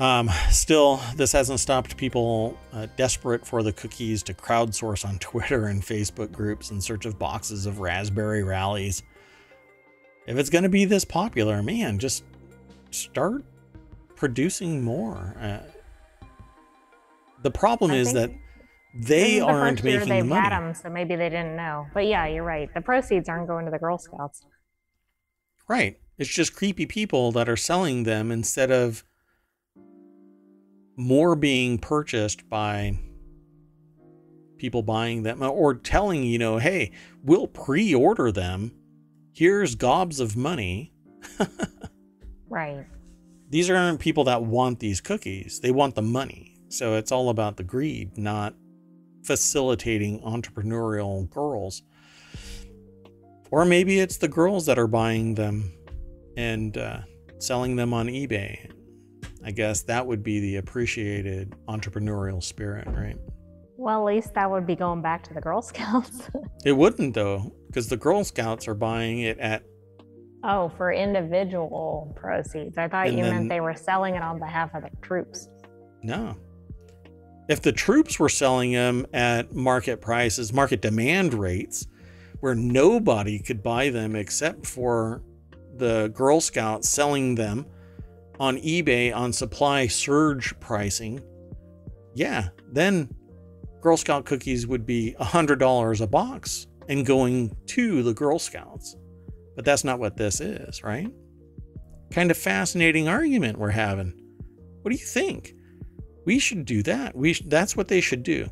[SPEAKER 1] Um, still, this hasn't stopped people uh, desperate for the cookies to crowdsource on [LAUGHS] Twitter and Facebook groups in search of boxes of raspberry rallies. If it's going to be this popular, man, just start producing more. Uh, the problem I is that they aren't the making the money. Had them,
[SPEAKER 2] so maybe they didn't know. But yeah, you're right. The proceeds aren't going to the Girl Scouts.
[SPEAKER 1] Right. It's just creepy people that are selling them instead of more being purchased by people buying them or telling you know hey we'll pre-order them. Here's gobs of money.
[SPEAKER 2] Right.
[SPEAKER 1] These aren't people that want these cookies. They want the money. So it's all about the greed not facilitating entrepreneurial girls. Or maybe it's the girls that are buying them and uh, selling them on ebay I guess that would be the appreciated entrepreneurial spirit, right?
[SPEAKER 2] Well, at least that would be going back to the Girl [LAUGHS] Scouts.
[SPEAKER 1] it wouldn't, though, because the Girl Scouts are buying it at.
[SPEAKER 2] Oh, for individual proceeds. I thought you then, meant they were selling it on behalf of the troops.
[SPEAKER 1] No. If the troops were selling them at market prices, market demand rates, where nobody could buy them except for the Girl Scouts selling them on eBay on supply surge pricing, yeah, then Girl Scout cookies would be $100 a box and going to the Girl Scouts. But that's not what this is, right? Kind of fascinating argument we're having. What do you think? We should do that. We sh- that's what they should do.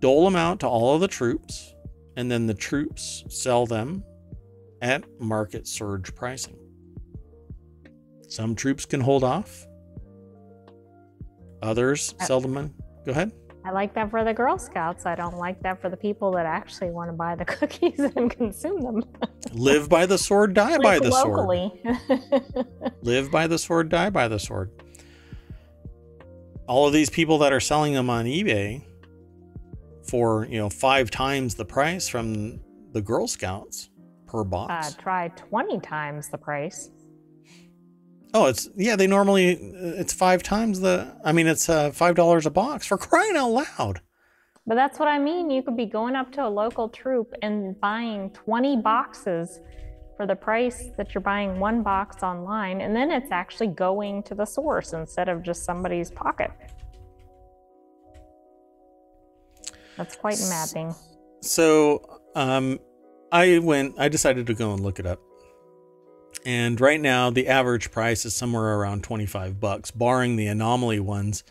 [SPEAKER 1] Dole them out to all of the troops, and then the troops sell them at market surge pricing. Some troops can hold off. Others uh, seldom. Go ahead.
[SPEAKER 2] I like that for the Girl Scouts. I don't like that for the people that actually want to buy the [LAUGHS] cookies and consume them.
[SPEAKER 1] Live by the sword, die by the locally. sword. [LAUGHS] Live by the sword, die by the sword. All of these people that are selling them on eBay for, you know, five times the price from the Girl Scouts per box.
[SPEAKER 2] Uh, try 20 times the price.
[SPEAKER 1] Oh, it's yeah. They normally it's five times the. I mean, it's uh, five dollars a box for crying out loud.
[SPEAKER 2] But that's what I mean. You could be going up to a local troop and buying twenty boxes for the price that you're buying one box online, and then it's actually going to the source instead of just somebody's pocket. That's quite mapping.
[SPEAKER 1] So, um, I went. I decided to go and look it up. And right now, the average price is somewhere around 25 bucks, barring the anomaly ones.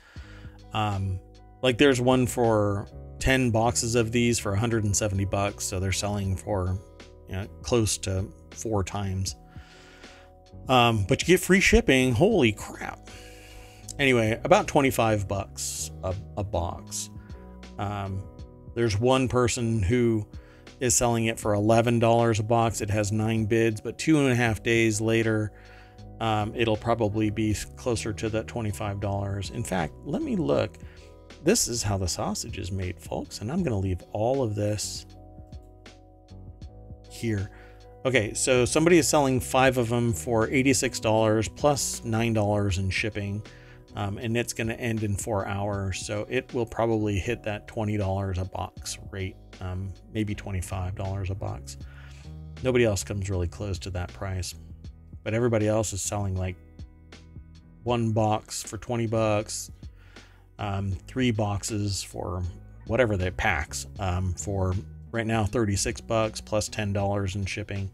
[SPEAKER 1] Um, like there's one for 10 boxes of these for 170 bucks, so they're selling for you know, close to four times. Um, but you get free shipping. Holy crap! Anyway, about 25 bucks a, a box. Um, there's one person who is selling it for $11 a box. It has nine bids, but two and a half days later, um, it'll probably be closer to that $25. In fact, let me look. This is how the sausage is made, folks, and I'm going to leave all of this here. Okay, so somebody is selling five of them for $86 plus $9 in shipping. Um, and it's going to end in four hours. So it will probably hit that $20 a box rate, um, maybe $25 a box. Nobody else comes really close to that price, but everybody else is selling like one box for 20 bucks, um, three boxes for whatever they packs um, for right now 36 bucks plus $10 in shipping.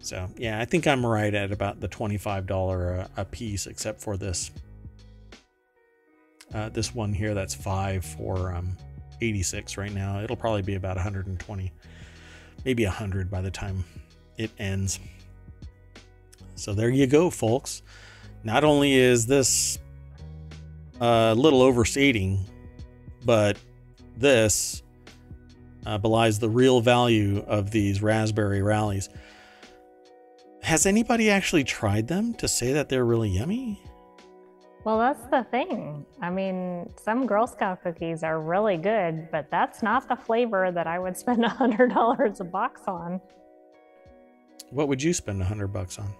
[SPEAKER 1] So yeah, I think I'm right at about the $25 a, a piece, except for this uh, this one here, that's five for um, 86 right now. It'll probably be about 120, maybe 100 by the time it ends. So there you go, folks. Not only is this a uh, little overstating, but this uh, belies the real value of these raspberry rallies. Has anybody actually tried them to say that they're really yummy?
[SPEAKER 2] Well, that's the thing. I mean, some Girl Scout cookies are really good, but that's not the flavor that I would [LAUGHS] spend a $100 a box on.
[SPEAKER 1] What would you spend a 100 bucks on?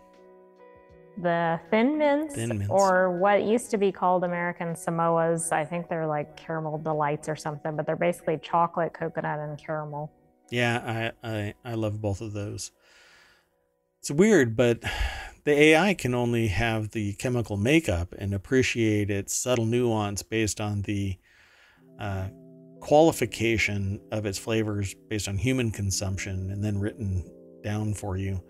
[SPEAKER 2] The Thin Mints,
[SPEAKER 1] Thin Mints,
[SPEAKER 2] or what used to be called American Samoas. I think they're like caramel delights or something, but they're basically chocolate, coconut, and caramel.
[SPEAKER 1] Yeah, I, I, I love both of those. It's weird, but the AI can only have the chemical makeup and appreciate its subtle nuance based on the uh, qualification of its flavors based on human consumption and then written down for you,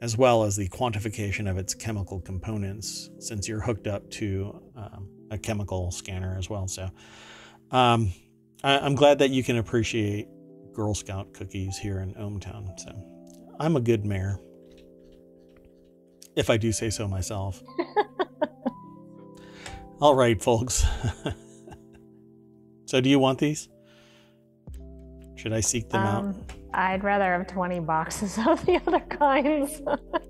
[SPEAKER 1] as well as the quantification of its chemical components, since you're hooked up to um, a chemical scanner as well. So um, I- am glad that you can appreciate Girl Scout cookies here in ohmTown. So I'm a good mayor if I do say so myself. All right, folks. [LAUGHS] so, do you want these? Should I seek them um, out?
[SPEAKER 2] I'd rather have 20 boxes [LAUGHS] of the other kinds.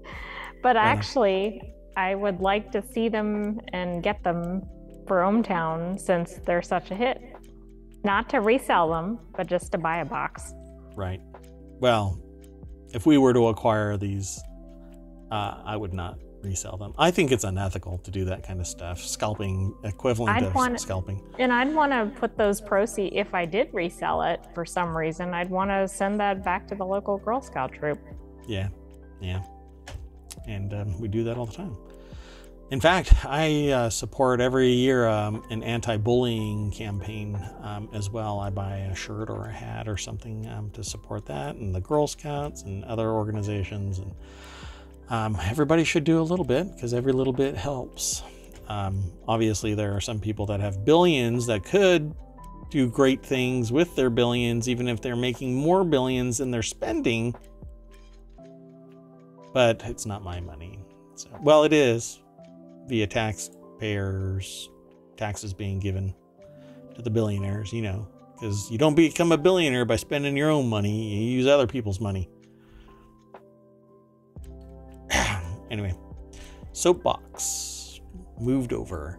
[SPEAKER 2] [LAUGHS] but actually, I would like to see them and get them for ohmTown since they're such a hit. Not to resell them, but just to buy a box.
[SPEAKER 1] Right. Well, if we were to acquire these uh, I would not resell them. I think it's unethical to do that kind of stuff. Scalping, equivalent I'd of want, scalping.
[SPEAKER 2] And I'd want to put those proceeds, if I did resell it for some reason, I'd want to send that back to the local Girl Scout troop.
[SPEAKER 1] Yeah, yeah. And um, we do that all the time. In fact, I uh, support every year um, an anti bullying campaign um, as well. I buy a shirt or a hat or something um, to support that, and the Girl Scouts and other organizations. And um, everybody should do a little bit because every little bit helps. Um, obviously, there are some people that have billions that could do great things with their billions, even if they're making more billions than they're spending. But it's not my money. So, well, it is via taxpayers, taxes being given to the billionaires, you know, because you don't become a billionaire by spending your own money, you use other people's money. [CLEARS THROAT] Anyway, soapbox moved over.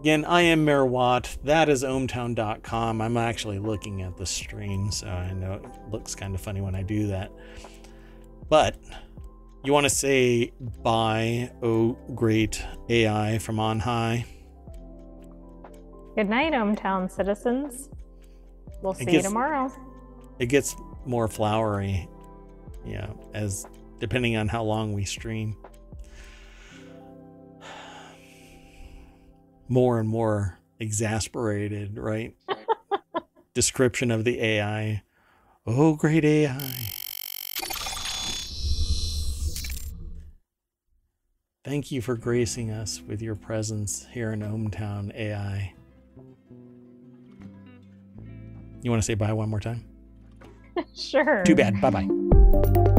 [SPEAKER 1] Again, I am Mayor Watt. That is ohmtown.com. I'm actually looking at the stream, so I know it looks kind of funny when I do that. But you want to say bye, oh great AI from on high.
[SPEAKER 2] Good night, ohmTown citizens. We'll see gets, you tomorrow.
[SPEAKER 1] It gets more flowery, yeah, as depending on how long we stream. more and more exasperated, right? [LAUGHS] description of the AI. Oh, great AI. Thank you for gracing us with your presence here in ohmTown AI. You want to say bye one more time? [LAUGHS]
[SPEAKER 2] sure.
[SPEAKER 1] Too bad. Bye bye.